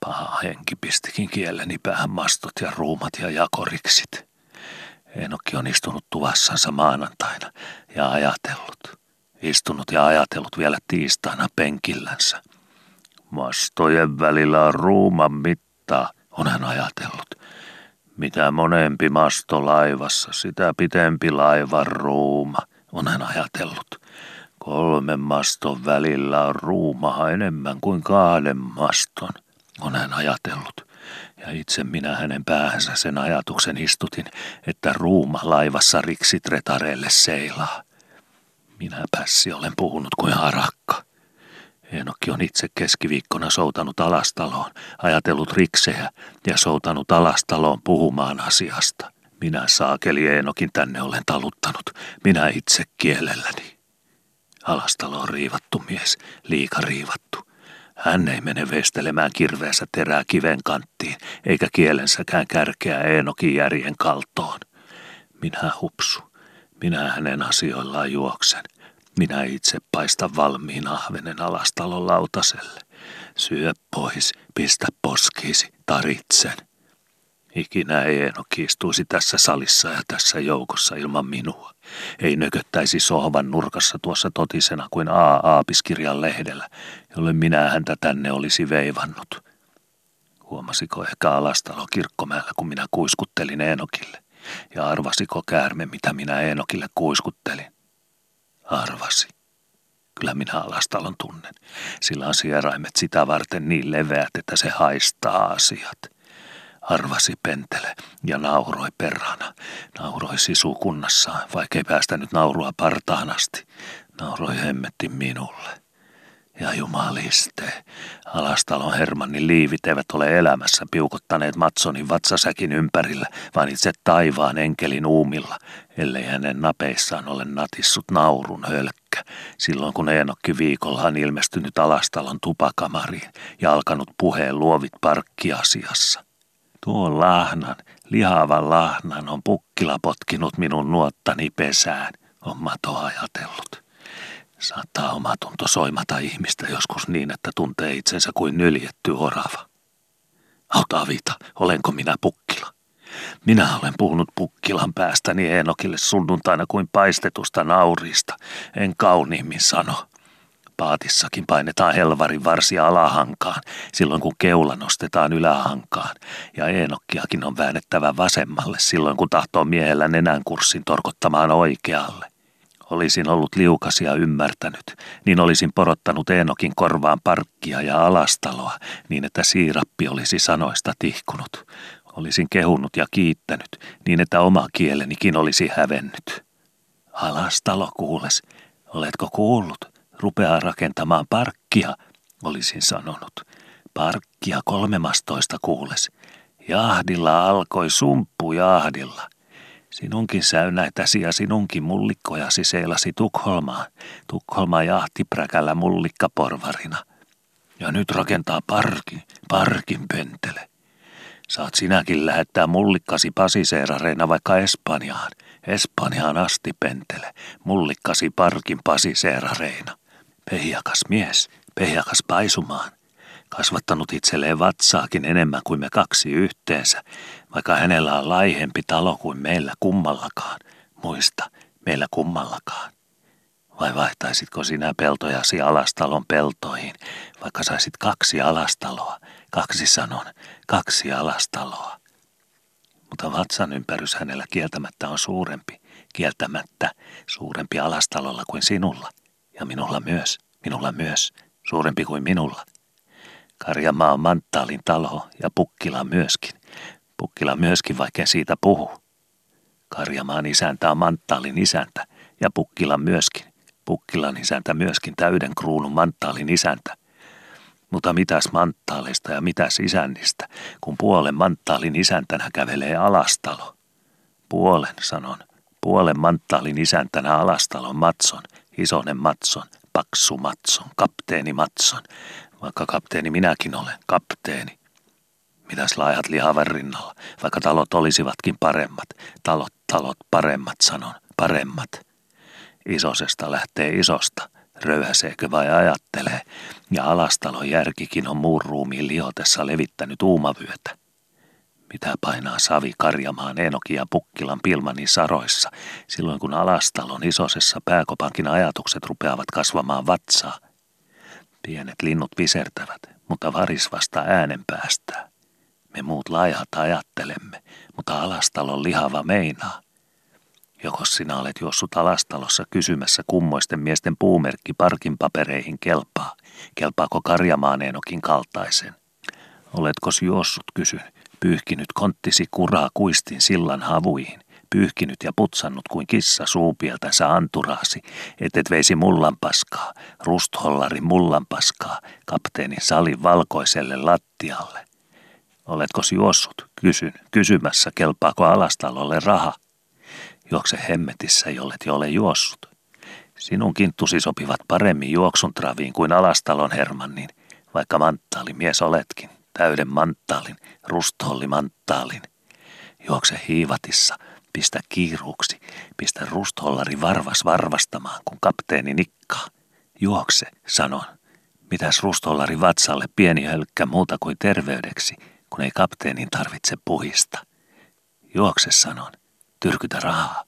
Paha henki pistikin kieleni päähän mastot ja ruumat ja jakoriksit. Enokki on istunut tuvassansa maanantaina ja ajatellut. Istunut ja ajatellut vielä tiistaina penkillänsä. Mastojen välillä on ruuman mitta, on hän ajatellut. Mitä monempi masto laivassa, sitä pitempi laivan ruuma, on hän ajatellut. Kolmen maston välillä on ruumaa enemmän kuin kahden maston, on hän ajatellut. Ja itse minä hänen päähänsä sen ajatuksen istutin, että ruuma laivassa riksitretareille seilaa. Minä pässi olen puhunut kuin harakka. Enokki on itse keskiviikkona soutanut alastaloon, ajatellut riksejä ja soutanut alastaloon puhumaan asiasta. Minä saakeli Eenokin tänne olen taluttanut, minä itse kielelläni. Alastalo on riivattu mies, liika riivattu. Hän ei mene vestelemään kirveensä terää kiven kanttiin, eikä kielensäkään kärkeä Eenokin järjen kaltoon. Minä hupsu, minä hänen asioillaan juoksen – minä itse paista valmiin ahvenen alastalon lautaselle. Syö pois, pistä poskiisi, taritsen. Ikinä Eeno kiistuisi tässä salissa ja tässä joukossa ilman minua. Ei nököttäisi sohvan nurkassa tuossa totisena kuin A-aapiskirjan lehdellä, jolle minä häntä tänne olisi veivannut. Huomasiko ehkä alastalo kirkkomäellä, kun minä kuiskuttelin Eenokille? Ja arvasiko käärme, mitä minä Eenokille kuiskuttelin? Arvasi. Kyllä minä alastalon tunnen. Sillä on sieraimet sitä varten niin leveät, että se haistaa asiat. Arvasi pentele ja nauroi perhana. Nauroi sisukunnassaan, vaikkei päästänyt naurua partaan asti. Nauroi hemmetti minulle. Ja jumaliste, alastalon Hermannin liivit eivät ole elämässä piukottaneet Matsonin vatsasäkin ympärillä, vaan itse taivaan enkelin uumilla, ellei hänen napeissaan ole natissut naurun hölkkä, silloin kun Eenokki viikollahan ilmestynyt alastalon tupakamariin ja alkanut puheen luovit parkkiasiassa. Tuon lahnan, lihavan lahnan on pukkila potkinut minun nuottani pesään, on Mato ajatellut. Saattaa omatunto soimata ihmistä joskus niin, että tuntee itsensä kuin nyljetty orava. Auta Vita, olenko minä pukkila? Minä olen puhunut pukkilan päästäni Eenokille sunnuntaina kuin paistetusta naurista, en kauniimmin sano. Paatissakin painetaan helvarin varsia alahankaan, silloin kun keula nostetaan ylähankaan, ja Eenokkiakin on väännettävä vasemmalle silloin kun tahtoo miehellä nenän kurssin torkottamaan oikealle olisin ollut liukas ja ymmärtänyt, niin olisin porottanut Eenokin korvaan parkkia ja alastaloa, niin että siirappi olisi sanoista tihkunut. Olisin kehunut ja kiittänyt, niin että oma kielenikin olisi hävennyt. Alastalo kuules, oletko kuullut? Rupeaa rakentamaan parkkia, olisin sanonut. Parkkia kolmemastoista kuules. Jahdilla alkoi sumppu jahdilla. Sinunkin säynäitäsi ja sinunkin mullikkojasi seilasi Tukholmaan, Tukholma jahtipräkällä mullikkaporvarina. Ja nyt rakentaa parki, parkin pentele. Saat sinäkin lähettää mullikkasi pasiseerareina vaikka Espanjaan, Espanjaan asti pentele, mullikkasi parkin pasiseerareina. Pehjakas mies, pehjakas paisumaan kasvattanut itselleen vatsaakin enemmän kuin me kaksi yhteensä, vaikka hänellä on laihempi talo kuin meillä kummallakaan. Muista, meillä kummallakaan. Vai vaihtaisitko sinä peltojasi alastalon peltoihin, vaikka saisit kaksi alastaloa, kaksi sanon, kaksi alastaloa? Mutta vatsan ympärys hänellä kieltämättä on suurempi, kieltämättä suurempi alastalolla kuin sinulla. Ja minulla myös, minulla myös, suurempi kuin minulla. Karjamaa on Manttaalin talo ja Pukkila myöskin. Pukkila myöskin, vaikka siitä puhu. Karjamaan isäntä on Manttaalin isäntä ja Pukkila myöskin. Pukkilan isäntä myöskin täyden kruunun Manttaalin isäntä. Mutta mitäs manttaalista ja mitäs isännistä, kun puolen manttaalin isäntänä kävelee alastalo? Puolen, sanon. Puolen manttaalin isäntänä alastalon Matson, isonen Matson, paksu Matson, kapteeni Matson, vaikka kapteeni minäkin olen, kapteeni. Mitäs laihat lihavan rinnalla, vaikka talot olisivatkin paremmat, talot, talot, paremmat sanon, paremmat. Isosesta lähtee isosta, röyhäseekö vai ajattelee, ja alastalon järkikin on muun ruumiin liotessa levittänyt uumavyötä. Mitä painaa savi karjamaan Enokin ja Pukkilan pilmani saroissa, silloin kun alastalon isosessa pääkopankin ajatukset rupeavat kasvamaan vatsaa. Pienet linnut visertävät, mutta varis vasta äänen päästää. Me muut laihat ajattelemme, mutta alastalon lihava meinaa. Joko sinä olet juossut alastalossa kysymässä kummoisten miesten puumerkki parkin papereihin kelpaa? Kelpaako karjamaaneenokin kaltaisen? Oletko juossut, kysyn, pyyhkinyt konttisi kuraa kuistin sillan havuihin, pyyhkinyt ja putsannut kuin kissa suupieltänsä anturaasi, et veisi mullan paskaa, rusthollarin mullan paskaa, kapteeni salin valkoiselle lattialle. Oletko juossut, kysyn, kysymässä kelpaako alastalolle raha? Juokse hemmetissä, jollet jo ole juossut. Sinun kinttusi sopivat paremmin juoksun traviin kuin alastalon Hermannin, vaikka mies oletkin, täyden manttaalin, rusthollimantaalin. Juokse hiivatissa, pistä kiiruuksi, pistä rusthollari varvas varvastamaan, kun kapteeni nikkaa. Juokse, sanon. Mitäs rusthollari vatsalle pieni hölkkä muuta kuin terveydeksi, kun ei kapteenin tarvitse puhista. Juokse, sanon. Tyrkytä rahaa.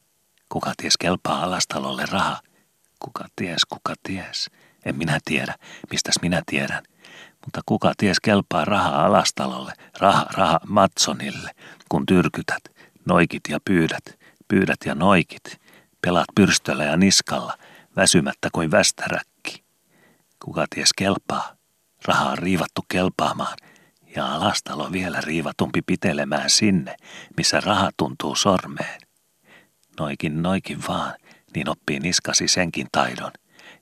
Kuka ties kelpaa alastalolle raha? Kuka ties, kuka ties? En minä tiedä, mistäs minä tiedän. Mutta kuka ties kelpaa rahaa alastalolle, raha, raha Matsonille, kun tyrkytät, noikit ja pyydät, pyydät ja noikit, pelaat pyrstöllä ja niskalla, väsymättä kuin västäräkki. Kuka ties kelpaa? Raha on riivattu kelpaamaan, ja alastalo vielä riivatumpi pitelemään sinne, missä raha tuntuu sormeen. Noikin, noikin vaan, niin oppii niskasi senkin taidon.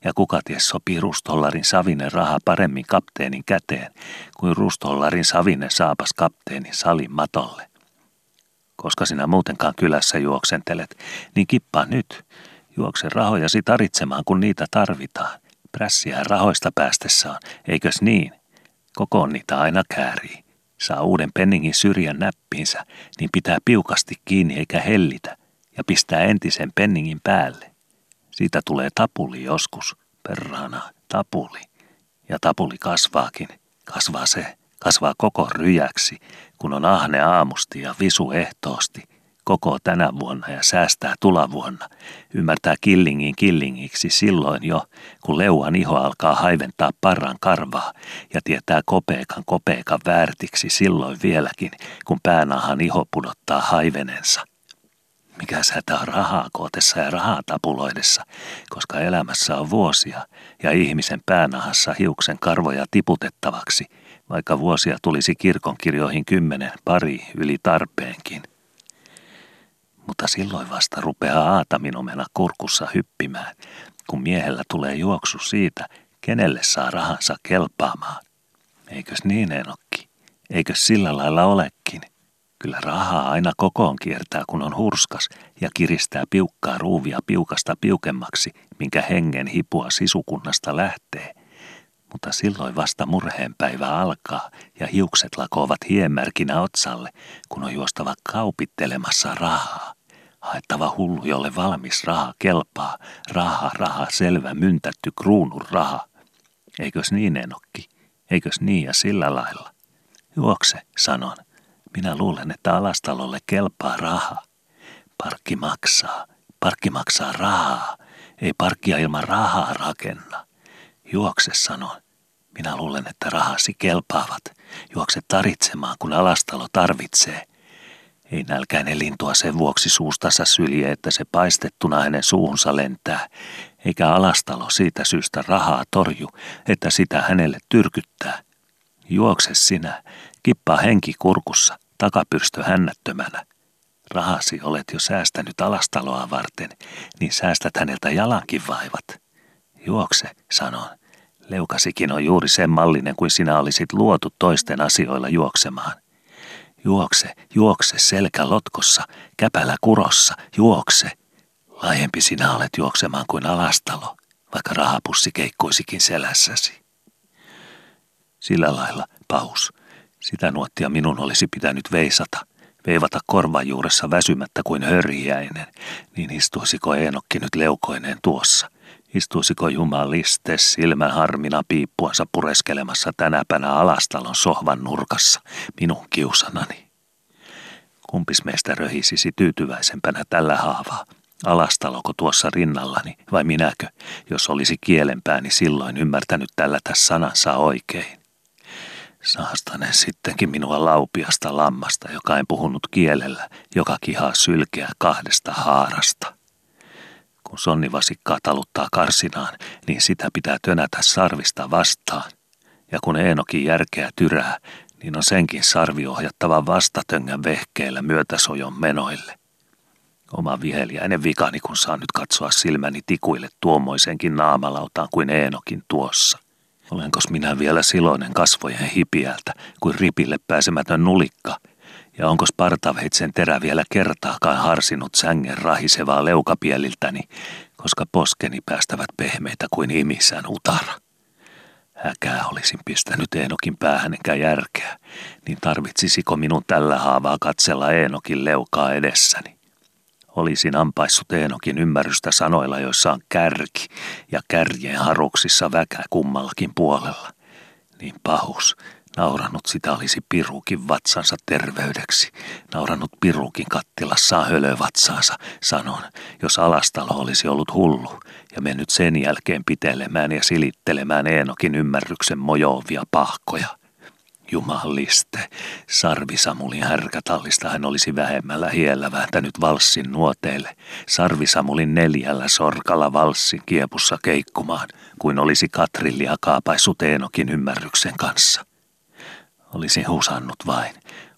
Ja kuka ties sopii rustollarin savinen raha paremmin kapteenin käteen, kuin rustollarin savinen saapas kapteenin salin matolle. Koska sinä muutenkaan kylässä juoksentelet, niin kippaa nyt. Juokse rahojasi taritsemaan, kun niitä tarvitaan. Prässiä rahoista päästessä on, eikös niin? Kokoon niitä aina käärii. Saa uuden penningin syrjän näppiinsä, niin pitää piukasti kiinni eikä hellitä ja pistää entisen penningin päälle. Siitä tulee tapuli joskus, perhana, tapuli. Ja tapuli kasvaakin, kasvaa se, kasvaa koko ryjäksi, kun on ahne aamusti ja visu ehtoosti, koko tänä vuonna ja säästää tulavuonna, ymmärtää killingin killingiksi silloin jo, kun leuan iho alkaa haiventaa parran karvaa ja tietää kopeekan kopeekan väärtiksi silloin vieläkin, kun päänahan iho pudottaa haivenensa. Mikä hätä on rahaa kootessa ja rahaa tapuloidessa, koska elämässä on vuosia ja ihmisen päänahassa hiuksen karvoja tiputettavaksi, vaikka vuosia tulisi kirkonkirjoihin kymmenen pari yli tarpeenkin. Mutta silloin vasta rupeaa aataminomena kurkussa hyppimään, kun miehellä tulee juoksu siitä, kenelle saa rahansa kelpaamaan. Eikös niin, Enokki? Eikös sillä lailla olekin? Kyllä rahaa aina kokoon kiertää, kun on hurskas ja kiristää piukkaa ruuvia piukasta piukemmaksi, minkä hengen hipua sisukunnasta lähtee. Mutta silloin vasta murheenpäivä alkaa ja hiukset lakoavat hiemärkinä otsalle, kun on juostava kaupittelemassa rahaa. Haettava hullu, jolle valmis raha kelpaa. Raha, raha, selvä, myntätty kruunun raha. Eikös niin, Enokki? Eikös niin ja sillä lailla? Juokse, sanon. Minä luulen, että alastalolle kelpaa raha. Parkki maksaa. Parkki maksaa rahaa. Ei parkkia ilman rahaa rakenna. Juokse, sanon. Minä luulen, että rahasi kelpaavat. Juokse taritsemaan, kun alastalo tarvitsee. Ei nälkäinen lintua sen vuoksi suustansa sylje, että se paistettuna hänen suuhunsa lentää, eikä alastalo siitä syystä rahaa torju, että sitä hänelle tyrkyttää. Juokse sinä, kippaa henki kurkussa, takapyrstö hännättömänä. Rahasi olet jo säästänyt alastaloa varten, niin säästät häneltä jalankin vaivat. Juokse, sanon. Leukasikin on juuri sen mallinen kuin sinä olisit luotu toisten asioilla juoksemaan. Juokse, juokse selkä lotkossa, käpälä kurossa, juokse. Laajempi sinä olet juoksemaan kuin alastalo, vaikka rahapussi keikkuisikin selässäsi. Sillä lailla, paus, sitä nuottia minun olisi pitänyt veisata, veivata korvan juuressa väsymättä kuin hörjäinen, niin istuisiko Eenokki nyt leukoineen tuossa – Istuisiko jumaliste silmän harmina piippuansa pureskelemassa tänäpänä alastalon sohvan nurkassa minun kiusanani? Kumpis meistä röhisisi tyytyväisempänä tällä haavaa? Alastaloko tuossa rinnallani vai minäkö, jos olisi kielenpääni silloin ymmärtänyt tällä tässä sanansa oikein? Saastanen sittenkin minua laupiasta lammasta, joka en puhunut kielellä, joka kihaa sylkeä kahdesta haarasta. Kun sonnivasikkaa taluttaa karsinaan, niin sitä pitää tönätä sarvista vastaan. Ja kun Eenokin järkeä tyrää, niin on senkin sarvi ohjattava vastatöngän vehkeellä myötäsojon menoille. Oma viheliäinen vikani, kun saan nyt katsoa silmäni tikuille tuommoisenkin naamalautaan kuin Eenokin tuossa. Olenkos minä vielä siloinen kasvojen hipiältä kuin ripille pääsemätön nulikka – ja onko spartaveitsen terä vielä kertaakaan harsinut sängen rahisevaa leukapieliltäni, koska poskeni päästävät pehmeitä kuin imissään utara. Häkää olisin pistänyt Eenokin päähän enkä järkeä, niin tarvitsisiko minun tällä haavaa katsella Eenokin leukaa edessäni? Olisin ampaissut Eenokin ymmärrystä sanoilla, joissa on kärki ja kärjeen haruksissa väkä kummallakin puolella. Niin pahus, Naurannut sitä olisi pirukin vatsansa terveydeksi. Naurannut pirukin kattilassaan hölövatsaansa, sanon, jos alastalo olisi ollut hullu ja mennyt sen jälkeen pitelemään ja silittelemään Eenokin ymmärryksen mojoovia pahkoja. Jumaliste, Sarvisamulin härkätallista hän olisi vähemmällä hiellä vääntänyt valssin nuoteille, Sarvisamulin neljällä sorkalla valssin kiepussa keikkumaan, kuin olisi Katrillia kaapaissut Eenokin ymmärryksen kanssa. Olisin husannut vain,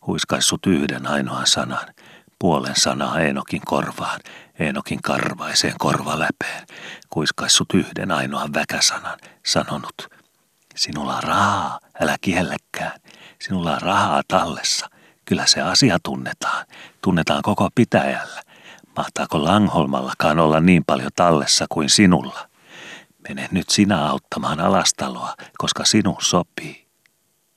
huiskaissut yhden ainoan sanan, puolen sanaa Eenokin korvaan, Eenokin karvaiseen korvaläpeen, kuiskaissut yhden ainoan väkäsanan, sanonut, sinulla on rahaa, älä kielläkään, sinulla on rahaa tallessa, kyllä se asia tunnetaan, tunnetaan koko pitäjällä. Mahtaako Langholmallakaan olla niin paljon tallessa kuin sinulla? Mene nyt sinä auttamaan alastaloa, koska sinun sopii.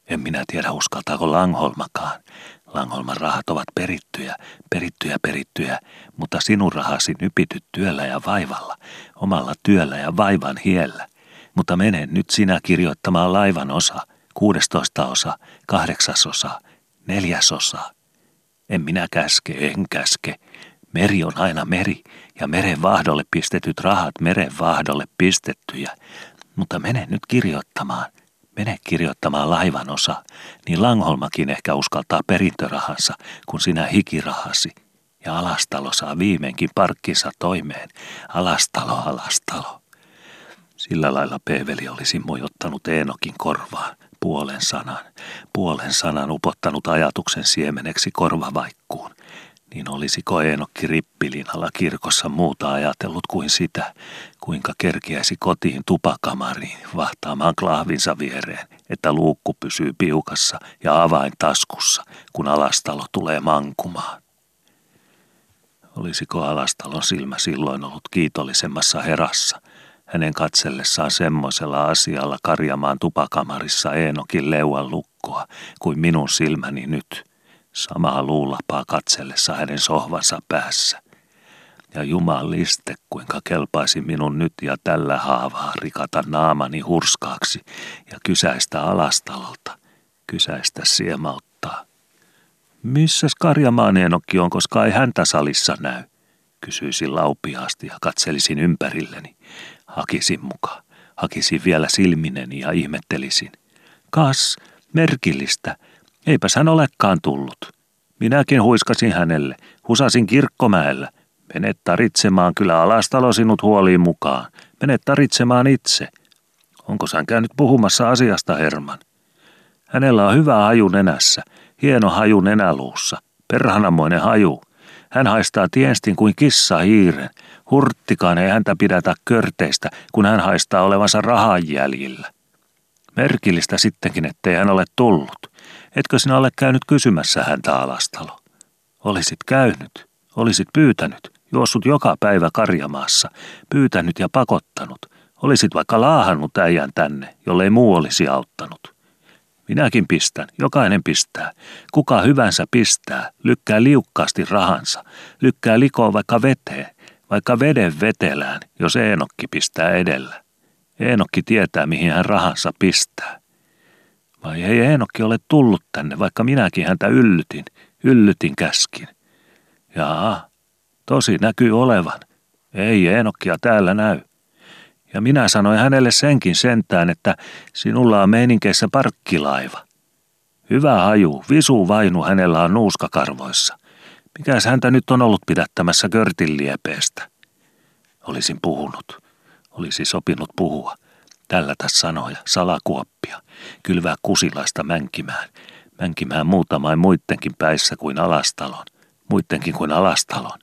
En minä tiedä uskaltaako Langholmakaan. Langholman rahat ovat perittyjä, perittyjä, perittyjä, mutta sinun rahasi nypityt työllä ja vaivalla, omalla työllä ja vaivan hiellä. Mutta mene nyt sinä kirjoittamaan laivan osa, kuudestoista osa, kahdeksasosa, neljäsosa. En minä käske, en käske. Meri on aina meri, ja meren vahdolle pistetyt rahat meren vahdolle pistettyjä. Mutta mene nyt kirjoittamaan – Mene kirjoittamaan laivan osa, niin Langholmakin ehkä uskaltaa perintörahansa, kun sinä hikirahasi. Ja alastalo saa viimeinkin parkkinsa toimeen. Alastalo, alastalo. Sillä lailla Peeveli olisi mojottanut Eenokin korvaan puolen sanan, puolen sanan upottanut ajatuksen siemeneksi korvavaikkuun – niin olisiko Eenokki Rippilinalla kirkossa muuta ajatellut kuin sitä, kuinka kerkiäisi kotiin tupakamariin vahtaamaan klahvinsa viereen, että luukku pysyy piukassa ja avain taskussa, kun alastalo tulee mankumaan. Olisiko alastalon silmä silloin ollut kiitollisemmassa herassa, hänen katsellessaan semmoisella asialla karjamaan tupakamarissa Eenokin leuan lukkoa kuin minun silmäni nyt – samaa luulapaa katsellessa hänen sohvansa päässä. Ja jumaliste, kuinka kelpaisi minun nyt ja tällä haavaa rikata naamani hurskaaksi ja kysäistä alastalolta, kysäistä siemauttaa. Missäs Karjamaanienokki on, koska ei häntä salissa näy? Kysyisin laupiaasti ja katselisin ympärilleni. Hakisin muka, hakisin vielä silmineni ja ihmettelisin. Kas, merkillistä, Eipäs hän olekaan tullut. Minäkin huiskasin hänelle, husasin kirkkomäellä. Menet taritsemaan, kyllä alastalo sinut huoliin mukaan. Menet taritsemaan itse. Onko hän käynyt puhumassa asiasta, Herman? Hänellä on hyvä haju nenässä, hieno haju nenäluussa, perhanamoinen haju. Hän haistaa tienstin kuin kissa hiiren. Hurttikaan ei häntä pidätä körteistä, kun hän haistaa olevansa rahan jäljillä. Merkillistä sittenkin, ettei hän ole tullut. Etkö sinä ole käynyt kysymässä häntä alastalo? Olisit käynyt, olisit pyytänyt, juossut joka päivä karjamaassa, pyytänyt ja pakottanut. Olisit vaikka laahannut äijän tänne, jollei muu olisi auttanut. Minäkin pistän, jokainen pistää. Kuka hyvänsä pistää, lykkää liukkaasti rahansa, lykkää likoon vaikka veteen, vaikka veden vetelään, jos Eenokki pistää edellä. Eenokki tietää, mihin hän rahansa pistää. Vai ei Eenokki ole tullut tänne, vaikka minäkin häntä yllytin, yllytin käskin. Jaa, tosi näkyy olevan. Ei Eenokkia täällä näy. Ja minä sanoin hänelle senkin sentään, että sinulla on meininkeissä parkkilaiva. Hyvä haju, visu vainu hänellä on nuuskakarvoissa. Mikäs häntä nyt on ollut pidättämässä körtin liepeestä? Olisin puhunut. Olisi sopinut puhua. Tällätä sanoja, salakuoppia, kylvää kusilaista mänkimään. Mänkimään muutamain muittenkin päissä kuin alastalon. Muittenkin kuin alastalon.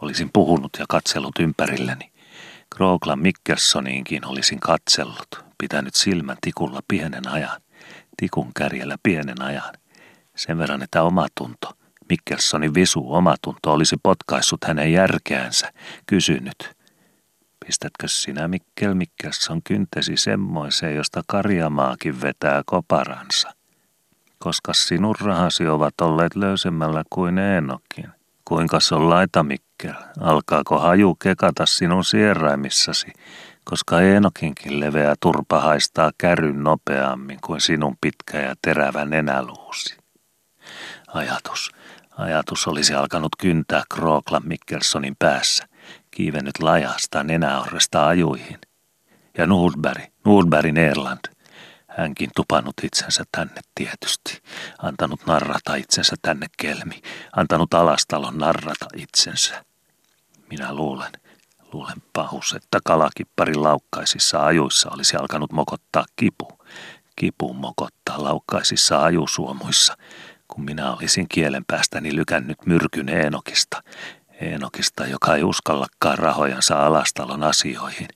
Olisin puhunut ja katsellut ympärilleni. Krooklan Mikkersoniinkin olisin katsellut, pitänyt silmän tikulla pienen ajan, tikun kärjellä pienen ajan. Sen verran, että omatunto, Mikkelsonin visu omatunto olisi potkaissut hänen järkeänsä, kysynyt. Pistätkö sinä Mikkel Mikkelson kyntesi semmoiseen, josta Karjamaakin vetää koparansa? Koska sinun rahasi ovat olleet löysemmällä kuin Eenokin. Kuinka on laita Mikkel? Alkaako haju kekata sinun sieraimissasi, koska Eenokinkin leveä turpa haistaa käryn nopeammin kuin sinun pitkä ja terävä nenäluusi? Ajatus, ajatus olisi alkanut kyntää Krookla Mikkelsonin päässä, kiivennyt lajasta nenäorresta ajuihin. Ja Nordberg, Nordbergin Erland, Hänkin tupannut itsensä tänne tietysti, antanut narrata itsensä tänne kelmi, antanut alastalon narrata itsensä. Minä luulen, luulen pahus, että kalakipparin laukkaisissa ajuissa olisi alkanut mokottaa kipu. Kipu mokottaa laukkaisissa ajusuomuissa, kun minä olisin kielen päästäni lykännyt myrkyn Eenokista, Eenokista, joka ei uskallakaan rahojansa alastalon asioihin,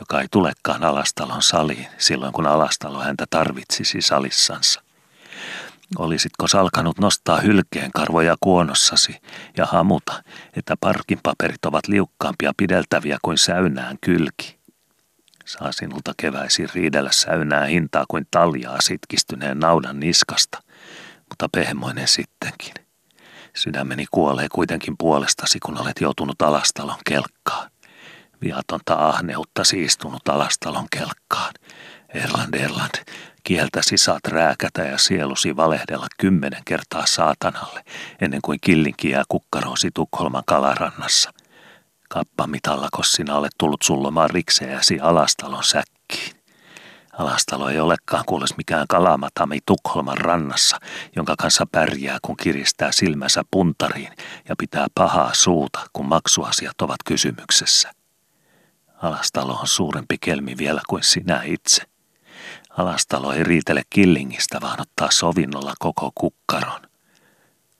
joka ei tulekaan alastalon saliin silloin, kun alastalo häntä tarvitsisi salissansa. Olisitko salkanut nostaa hylkeen karvoja kuonossasi ja hamuta, että parkin paperit ovat liukkaampia pideltäviä kuin säynään kylki? Saa sinulta keväisin riidellä säynää hintaa kuin taljaa sitkistyneen naudan niskasta, mutta pehmoinen sittenkin – Sydämeni kuolee kuitenkin puolestasi, kun olet joutunut alastalon kelkkaan. Viatonta ahneutta siistunut alastalon kelkkaan. Erland, Erland, kieltäsi saat rääkätä ja sielusi valehdella kymmenen kertaa saatanalle, ennen kuin killinki jää kukkaroosi Tukholman kalarannassa. Kappamitallako sinä olet tullut sullomaan rikseäsi alastalon säkkiin. Alastalo ei olekaan kuules mikään kalamatami Tukholman rannassa, jonka kanssa pärjää, kun kiristää silmänsä puntariin ja pitää pahaa suuta, kun maksuasiat ovat kysymyksessä. Alastalo on suurempi kelmi vielä kuin sinä itse. Alastalo ei riitele killingistä, vaan ottaa sovinnolla koko kukkaron.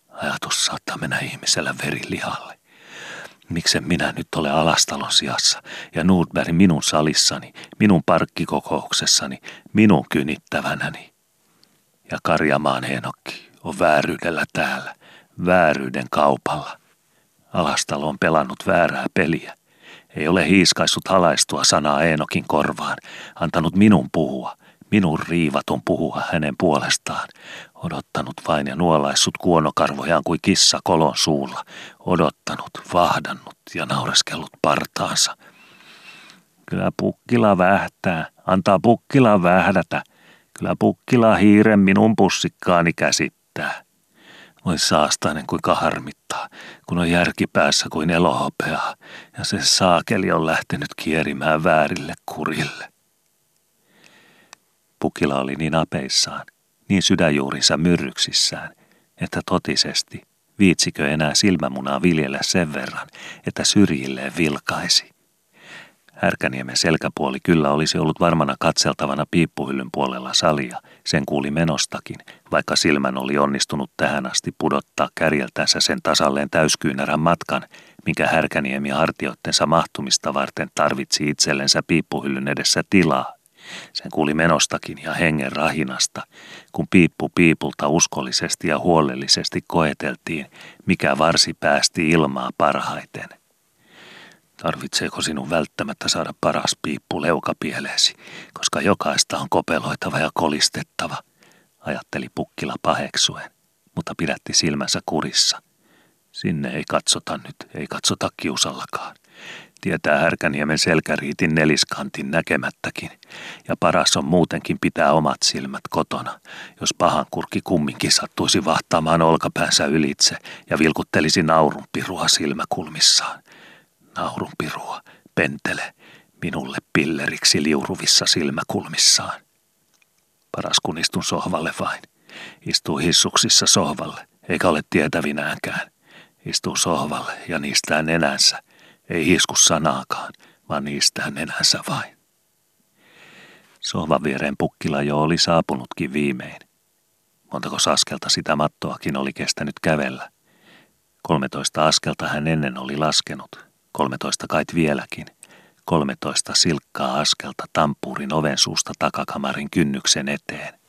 Ajatus saattaa mennä ihmisellä verilihalle. Miksen minä nyt ole alastalon sijassa ja Nordberg minun salissani, minun parkkikokouksessani, minun kynittävänäni. Ja Karjamaan Heenokki on vääryydellä täällä, vääryyden kaupalla. Alastalo on pelannut väärää peliä. Ei ole hiiskaissut halaistua sanaa Eenokin korvaan, antanut minun puhua, minun riivatun puhua hänen puolestaan, odottanut vain ja nuolaissut kuonokarvojaan kuin kissa kolon suulla, odottanut, vahdannut ja naureskellut partaansa. Kyllä pukkila vähtää, antaa pukkila vähdätä, kyllä pukkila hiiren minun pussikkaani käsittää. Voi saastainen kuinka harmittaa, kun on järki päässä kuin elohopeaa, ja se saakeli on lähtenyt kierimään väärille kurille. Pukila oli niin apeissaan, niin sydänjuurinsa myrryksissään, että totisesti Viitsikö enää silmämunaa viljellä sen verran, että syrjilleen vilkaisi? Härkäniemen selkäpuoli kyllä olisi ollut varmana katseltavana piippuhyllyn puolella salia, sen kuuli menostakin, vaikka silmän oli onnistunut tähän asti pudottaa kärjeltänsä sen tasalleen täyskyynärän matkan, minkä Härkäniemi hartioittensa mahtumista varten tarvitsi itsellensä piippuhyllyn edessä tilaa. Sen kuuli menostakin ja hengen rahinasta, kun piippu piipulta uskollisesti ja huolellisesti koeteltiin, mikä varsi päästi ilmaa parhaiten. Tarvitseeko sinun välttämättä saada paras piippu leukapieleesi, koska jokaista on kopeloitava ja kolistettava, ajatteli pukkila paheksuen, mutta pidätti silmänsä kurissa. Sinne ei katsota nyt, ei katsota kiusallakaan. Tietää Härkäniemen selkäriitin neliskantin näkemättäkin, ja paras on muutenkin pitää omat silmät kotona, jos pahan kurki kumminkin sattuisi vahtaamaan olkapäänsä ylitse ja vilkuttelisi naurunpirua silmäkulmissaan naurun pirua, pentele, minulle pilleriksi liuruvissa silmäkulmissaan. Paras kun istun sohvalle vain. Istuu hissuksissa sohvalle, eikä ole tietävinäänkään. Istuu sohvalle ja niistää nenänsä. Ei hisku sanaakaan, vaan niistää nenänsä vain. Sohvan viereen pukkila jo oli saapunutkin viimein. Montako askelta sitä mattoakin oli kestänyt kävellä. Kolmetoista askelta hän ennen oli laskenut, kolmetoista kait vieläkin, kolmetoista silkkaa askelta tampuurin oven suusta takakamarin kynnyksen eteen.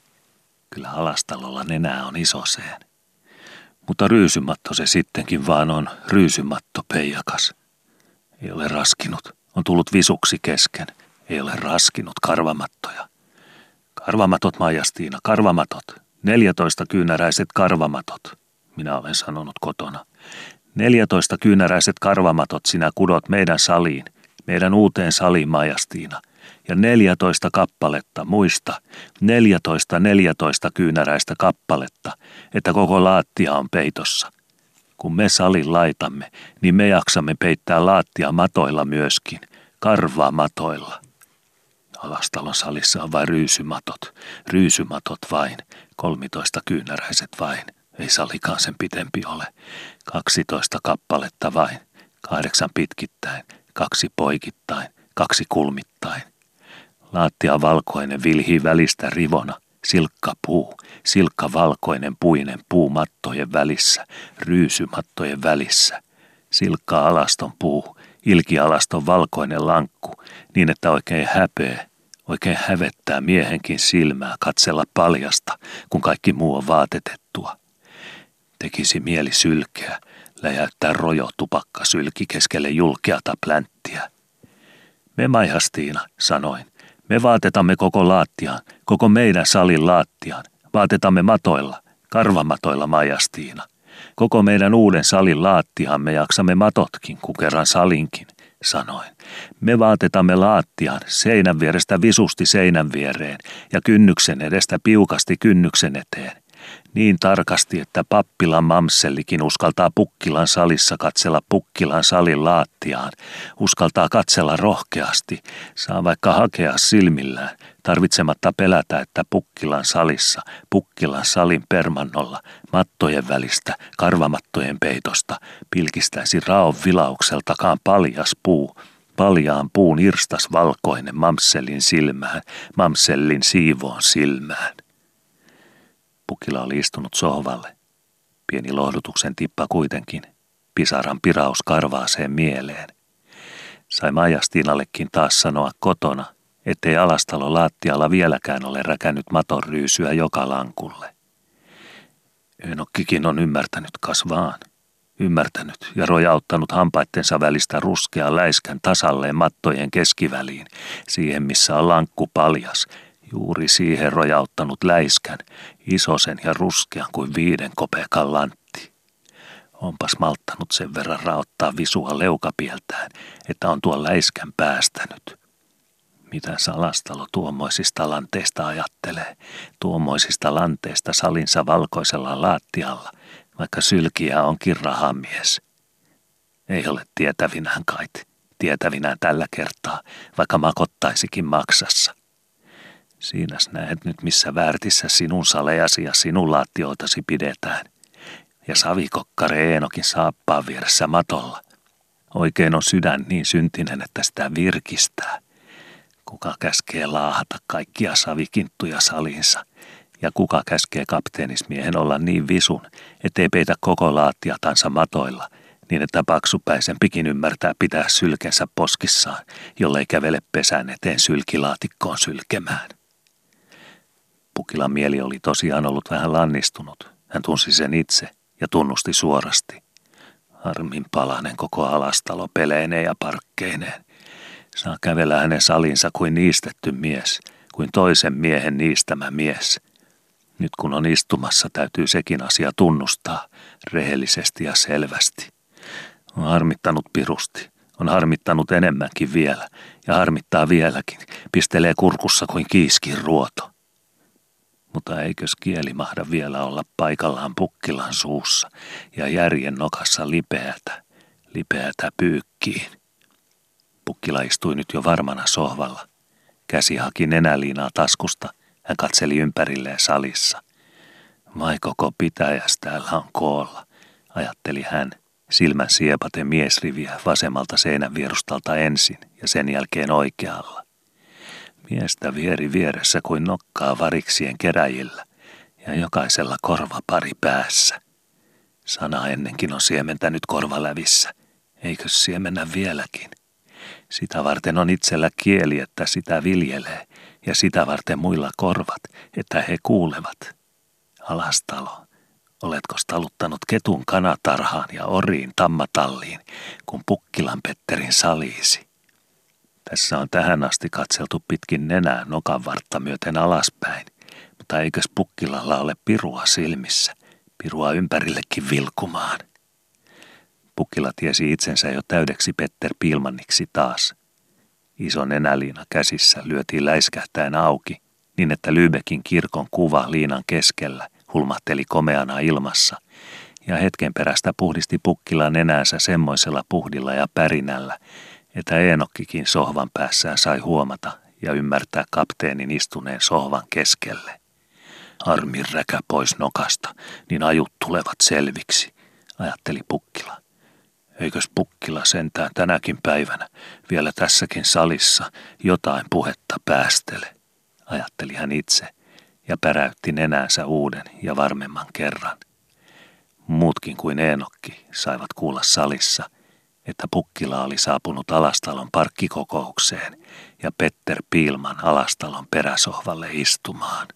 Kyllä alastalolla nenää on isoseen. Mutta ryysymatto se sittenkin vaan on, ryysymatto peijakas. Ei ole raskinut, on tullut visuksi kesken, ei ole raskinut karvamattoja. Karvamatot, Maijastiina, karvamatot, neljätoista kyynäräiset karvamatot, minä olen sanonut kotona. Neljätoista kyynäräiset karvamatot sinä kudot meidän saliin, meidän uuteen saliin Majastiina. Ja neljätoista kappaletta, muista, neljätoista neljätoista kyynäräistä kappaletta, että koko laattia on peitossa. Kun me salin laitamme, niin me jaksamme peittää laattia matoilla myöskin, karvaa matoilla. Alastalon salissa on vain ryysymatot, ryysymatot vain, kolmitoista kyynäräiset vain – ei salikaan sen pitempi ole. Kaksitoista kappaletta vain. Kahdeksan pitkittäin, kaksi poikittain, kaksi kulmittain. Laattia valkoinen vilhii välistä rivona. Silkka puu, silkka valkoinen puinen puu mattojen välissä, ryysymattojen välissä. Silkka alaston puu, ilkialaston valkoinen lankku, niin että oikein häpeä, oikein hävettää miehenkin silmää katsella paljasta, kun kaikki muu on vaatetettua. Tekisi mieli sylkeä, läjäyttää rojo tupakka sylki keskelle julkeata plänttiä. Me Maihastiina, sanoin, me vaatetamme koko laattiaan, koko meidän salin laattiaan. Vaatetamme matoilla, karvamatoilla Maihastiina. Koko meidän uuden salin laattiaan me jaksamme matotkin, kun kerran salinkin, sanoin. Me vaatetamme laattiaan seinän vierestä visusti seinän viereen ja kynnyksen edestä piukasti kynnyksen eteen. Niin tarkasti, että pappilan mamsellikin uskaltaa Pukkilan salissa katsella Pukkilan salin laattiaan, uskaltaa katsella rohkeasti, saa vaikka hakea silmillään, tarvitsematta pelätä, että Pukkilan salissa, Pukkilan salin permannolla, mattojen välistä, karvamattojen peitosta, pilkistäisi raon vilaukseltakaan paljas puu, paljaan puun irstas valkoinen mamsellin silmään, mamsellin siivoon silmään. Pukkila oli istunut sohvalle. Pieni lohdutuksen tippa kuitenkin. Pisaran piraus karvaaseen mieleen. Sai Majastiinallekin taas sanoa kotona, ettei alastalo laattialla vieläkään ole räkännyt maton ryysyä joka lankulle. Enokkikin on ymmärtänyt kasvaan. Ymmärtänyt ja rojauttanut hampaittensa välistä ruskea läiskän tasalleen mattojen keskiväliin, siihen missä on lankku paljas, juuri siihen rojauttanut läiskän, isosen ja ruskean kuin viiden kopeekan lantti. Onpas malttanut sen verran raottaa visua leukapieltään, että on tuon läiskän päästänyt. Mitä salastalo tuommoisista lanteista ajattelee, tuommoisista lanteista salinsa valkoisella laattialla, vaikka sylkiä onkin rahamies. Ei ole tietävinään kait, tietävinään tällä kertaa, vaikka makottaisikin maksassa. Siinäs näet nyt missä väärtissä sinun salejasi ja sinun laattioitasi pidetään. ja savikokkare Eenokin saappaan vieressä matolla. Oikein on sydän niin syntinen, että sitä virkistää. Kuka käskee laahata kaikkia savikinttuja salinsa, ja kuka käskee kapteenismiehen olla niin visun, ettei peitä koko laattiatansa matoilla, niin että paksupäisempikin ymmärtää pitää sylkensä poskissaan, jollei kävele pesän eteen sylkilaatikkoon sylkemään. Pukilan mieli oli tosiaan ollut vähän lannistunut. Hän tunsi sen itse ja tunnusti suorasti. Harmin palanen koko alastalo peleineen ja parkkeineen. Saa kävellä hänen salinsa kuin niistetty mies, kuin toisen miehen niistämä mies. Nyt kun on istumassa, täytyy sekin asia tunnustaa, rehellisesti ja selvästi. On harmittanut pirusti, on harmittanut enemmänkin vielä, ja harmittaa vieläkin, pistelee kurkussa kuin kiiskin ruoto. Mutta eikös kieli mahda vielä olla paikallaan pukkilan suussa ja järjen nokassa lipeätä, lipeätä pyykkiin. Pukkila istui nyt jo varmana sohvalla. Käsi haki nenäliinaa taskusta. Hän katseli ympärilleen salissa. Vai koko pitäjäs täällä on koolla, ajatteli hän, silmän siepaten miesriviä vasemmalta seinän vierustalta ensin ja sen jälkeen oikealla. Miestä vieri vieressä kuin nokkaa variksien keräjillä ja jokaisella korva pari päässä. Sana ennenkin on siementänyt korvalävissä, eikö siemennä vieläkin? Sitä varten on itsellä kieli, että sitä viljelee, ja sitä varten muilla korvat, että he kuulevat. Alastalo, oletko taluttanut ketun kanatarhaan ja oriin tammatalliin, kun Pukkilan Petterin saliisi? Tässä on tähän asti katseltu pitkin nenää nokan vartta myöten alaspäin, mutta eikös Pukkilalla ole pirua silmissä, pirua ympärillekin vilkumaan? Pukkila tiesi itsensä jo täydeksi Petter Pilmanniksi taas. Iso nenäliina käsissä lyötiin läiskähtäen auki, niin että Lybekin kirkon kuva liinan keskellä hulmahteli komeana ilmassa, ja hetken perästä puhdisti Pukkila nenäänsä semmoisella puhdilla ja pärinällä, että Eenokkikin sohvan päässään sai huomata ja ymmärtää kapteenin istuneen sohvan keskelle. Armin räkä pois nokasta, niin ajut tulevat selviksi, ajatteli Pukkila. Eikös Pukkila sentään tänäkin päivänä, vielä tässäkin salissa, jotain puhetta päästele, ajatteli hän itse ja päräytti nenäänsä uuden ja varmemman kerran. Muutkin kuin Eenokki saivat kuulla salissa – että Pukkila oli saapunut Alastalon parkkikokoukseen ja Petter Piilman Alastalon peräsohvalle istumaan.